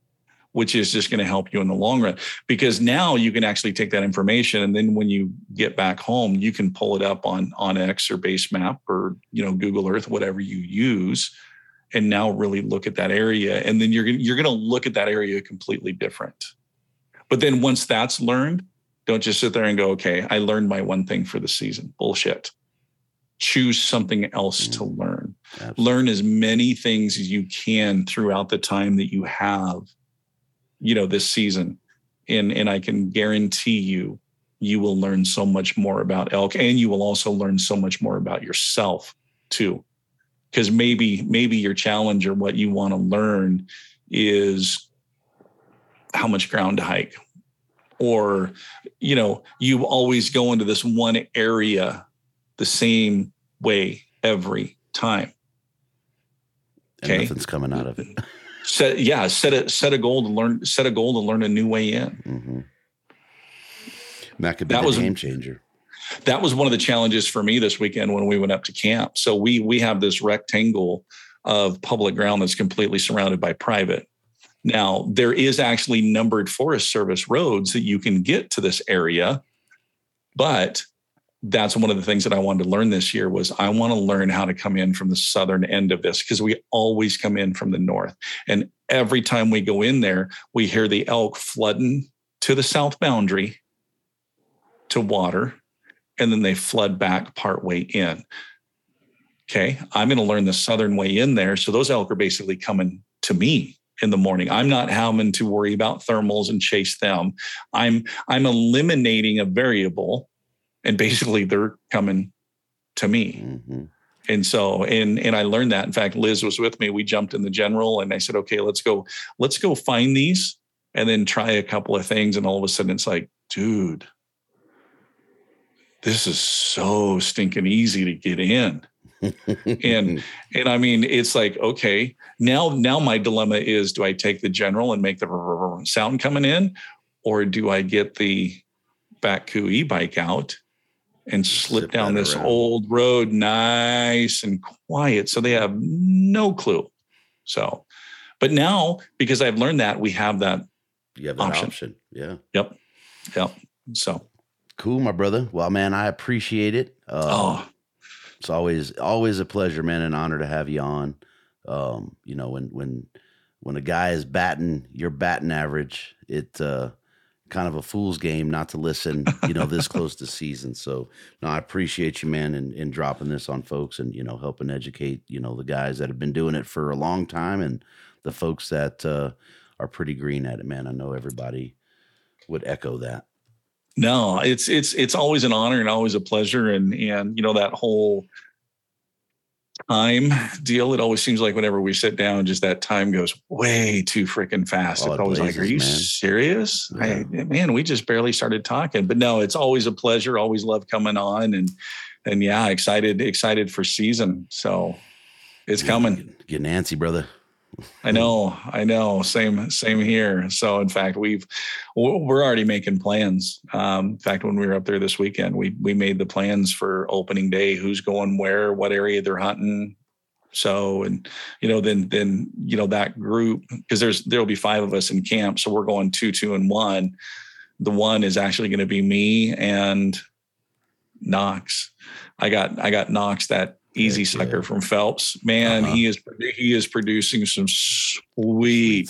which is just going to help you in the long run. Because now you can actually take that information and then when you get back home you can pull it up on onX or base map or you know google earth whatever you use and now really look at that area and then you're you're going to look at that area completely different. But then once that's learned don't just sit there and go okay i learned my one thing for the season. Bullshit. Choose something else to mm. learn. Absolutely. learn as many things as you can throughout the time that you have you know this season and and i can guarantee you you will learn so much more about elk and you will also learn so much more about yourself too because maybe maybe your challenge or what you want to learn is how much ground to hike or you know you always go into this one area the same way every time And Okay. nothing's coming out of it. set yeah set a set a goal to learn set a goal to learn a new way in hmm That could be That was- game changer. That was one of the challenges for me this weekend when we went up to camp. So we we have this rectangle of public ground that's completely surrounded by private. Now there is actually numbered Forest Service roads that you can get to this area, but that's one of the things that I wanted to learn this year was I want to learn how to come in from the southern end of this because we always come in from the north. And every time we go in there, we hear the elk flooding to the south boundary to water and then they flood back partway in. Okay, I'm going to learn the southern way in there. So those elk are basically coming to me in the morning. I'm not having to worry about thermals and chase them. I'm I'm eliminating a variable, and basically they're coming to me. hmm And so, and and I learned that. In fact, Liz was with me. We jumped in the general, and I said, "Okay, let's go. Let's go find these, and then try a couple of things." And all of a sudden, it's like, dude, this is so stinking easy to get in. and and I mean, it's like, okay, now now my dilemma is: do I take the general and make the sound coming in, or do I get the Bakcou e-bike out and slip down this around. old road nice and quiet so they have no clue so but now because i've learned that we have that You have that Option. option. Yeah. yep yep so Cool, my brother. Well, man, I appreciate it. Um, oh it's always always a pleasure, man, and honor to have you on. Um, you know, when when when a guy is batting your batting average, it uh kind of a fool's game not to listen, you know, this close to season. So no, I appreciate you, man, and in, dropping this on folks and, you know, helping educate, you know, the guys that have been doing it for a long time and the folks that uh are pretty green at it, man. I know everybody would echo that. No it's it's it's always an honor and always a pleasure and and you know that whole time deal. It always seems like whenever we sit down, just that time goes way too freaking fast. Oh, it's it always like, "Are you man. serious?" Yeah. I, man, we just barely started talking, but no, it's always a pleasure. Always love coming on, and and yeah, excited excited for season. So it's coming. Get Nancy, brother. I know, I know. Same, same here. So, in fact, we've we're already making plans. Um, in fact, when we were up there this weekend, we we made the plans for opening day. Who's going where? What area they're hunting? So, and you know, then then you know that group because there's there'll be five of us in camp. So we're going two, two, and one. The one is actually going to be me and Knox. I got I got Knox that easy Heck yeah. sucker from Phelps. Man, Uh-huh. he is he is producing some sweet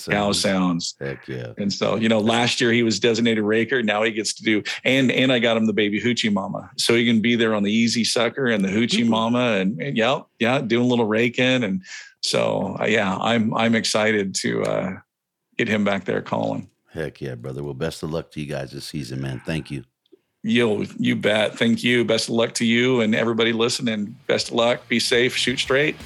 Sweet cow sounds. sounds. Heck yeah. And so, you know, last year he was designated raker. Now he gets to do, and and I got him the baby hoochie mama, so he can be there on the easy sucker and the hoochie Mm-hmm. mama, and, and yeah, yeah, doing a little raking, and so uh, yeah, I'm I'm excited to uh, get him back there calling. Heck yeah, brother. Well, best of luck to you guys this season, man. Thank you. You you bet. Thank you. Best of luck to you and everybody listening. Best of luck. Be safe. Shoot straight.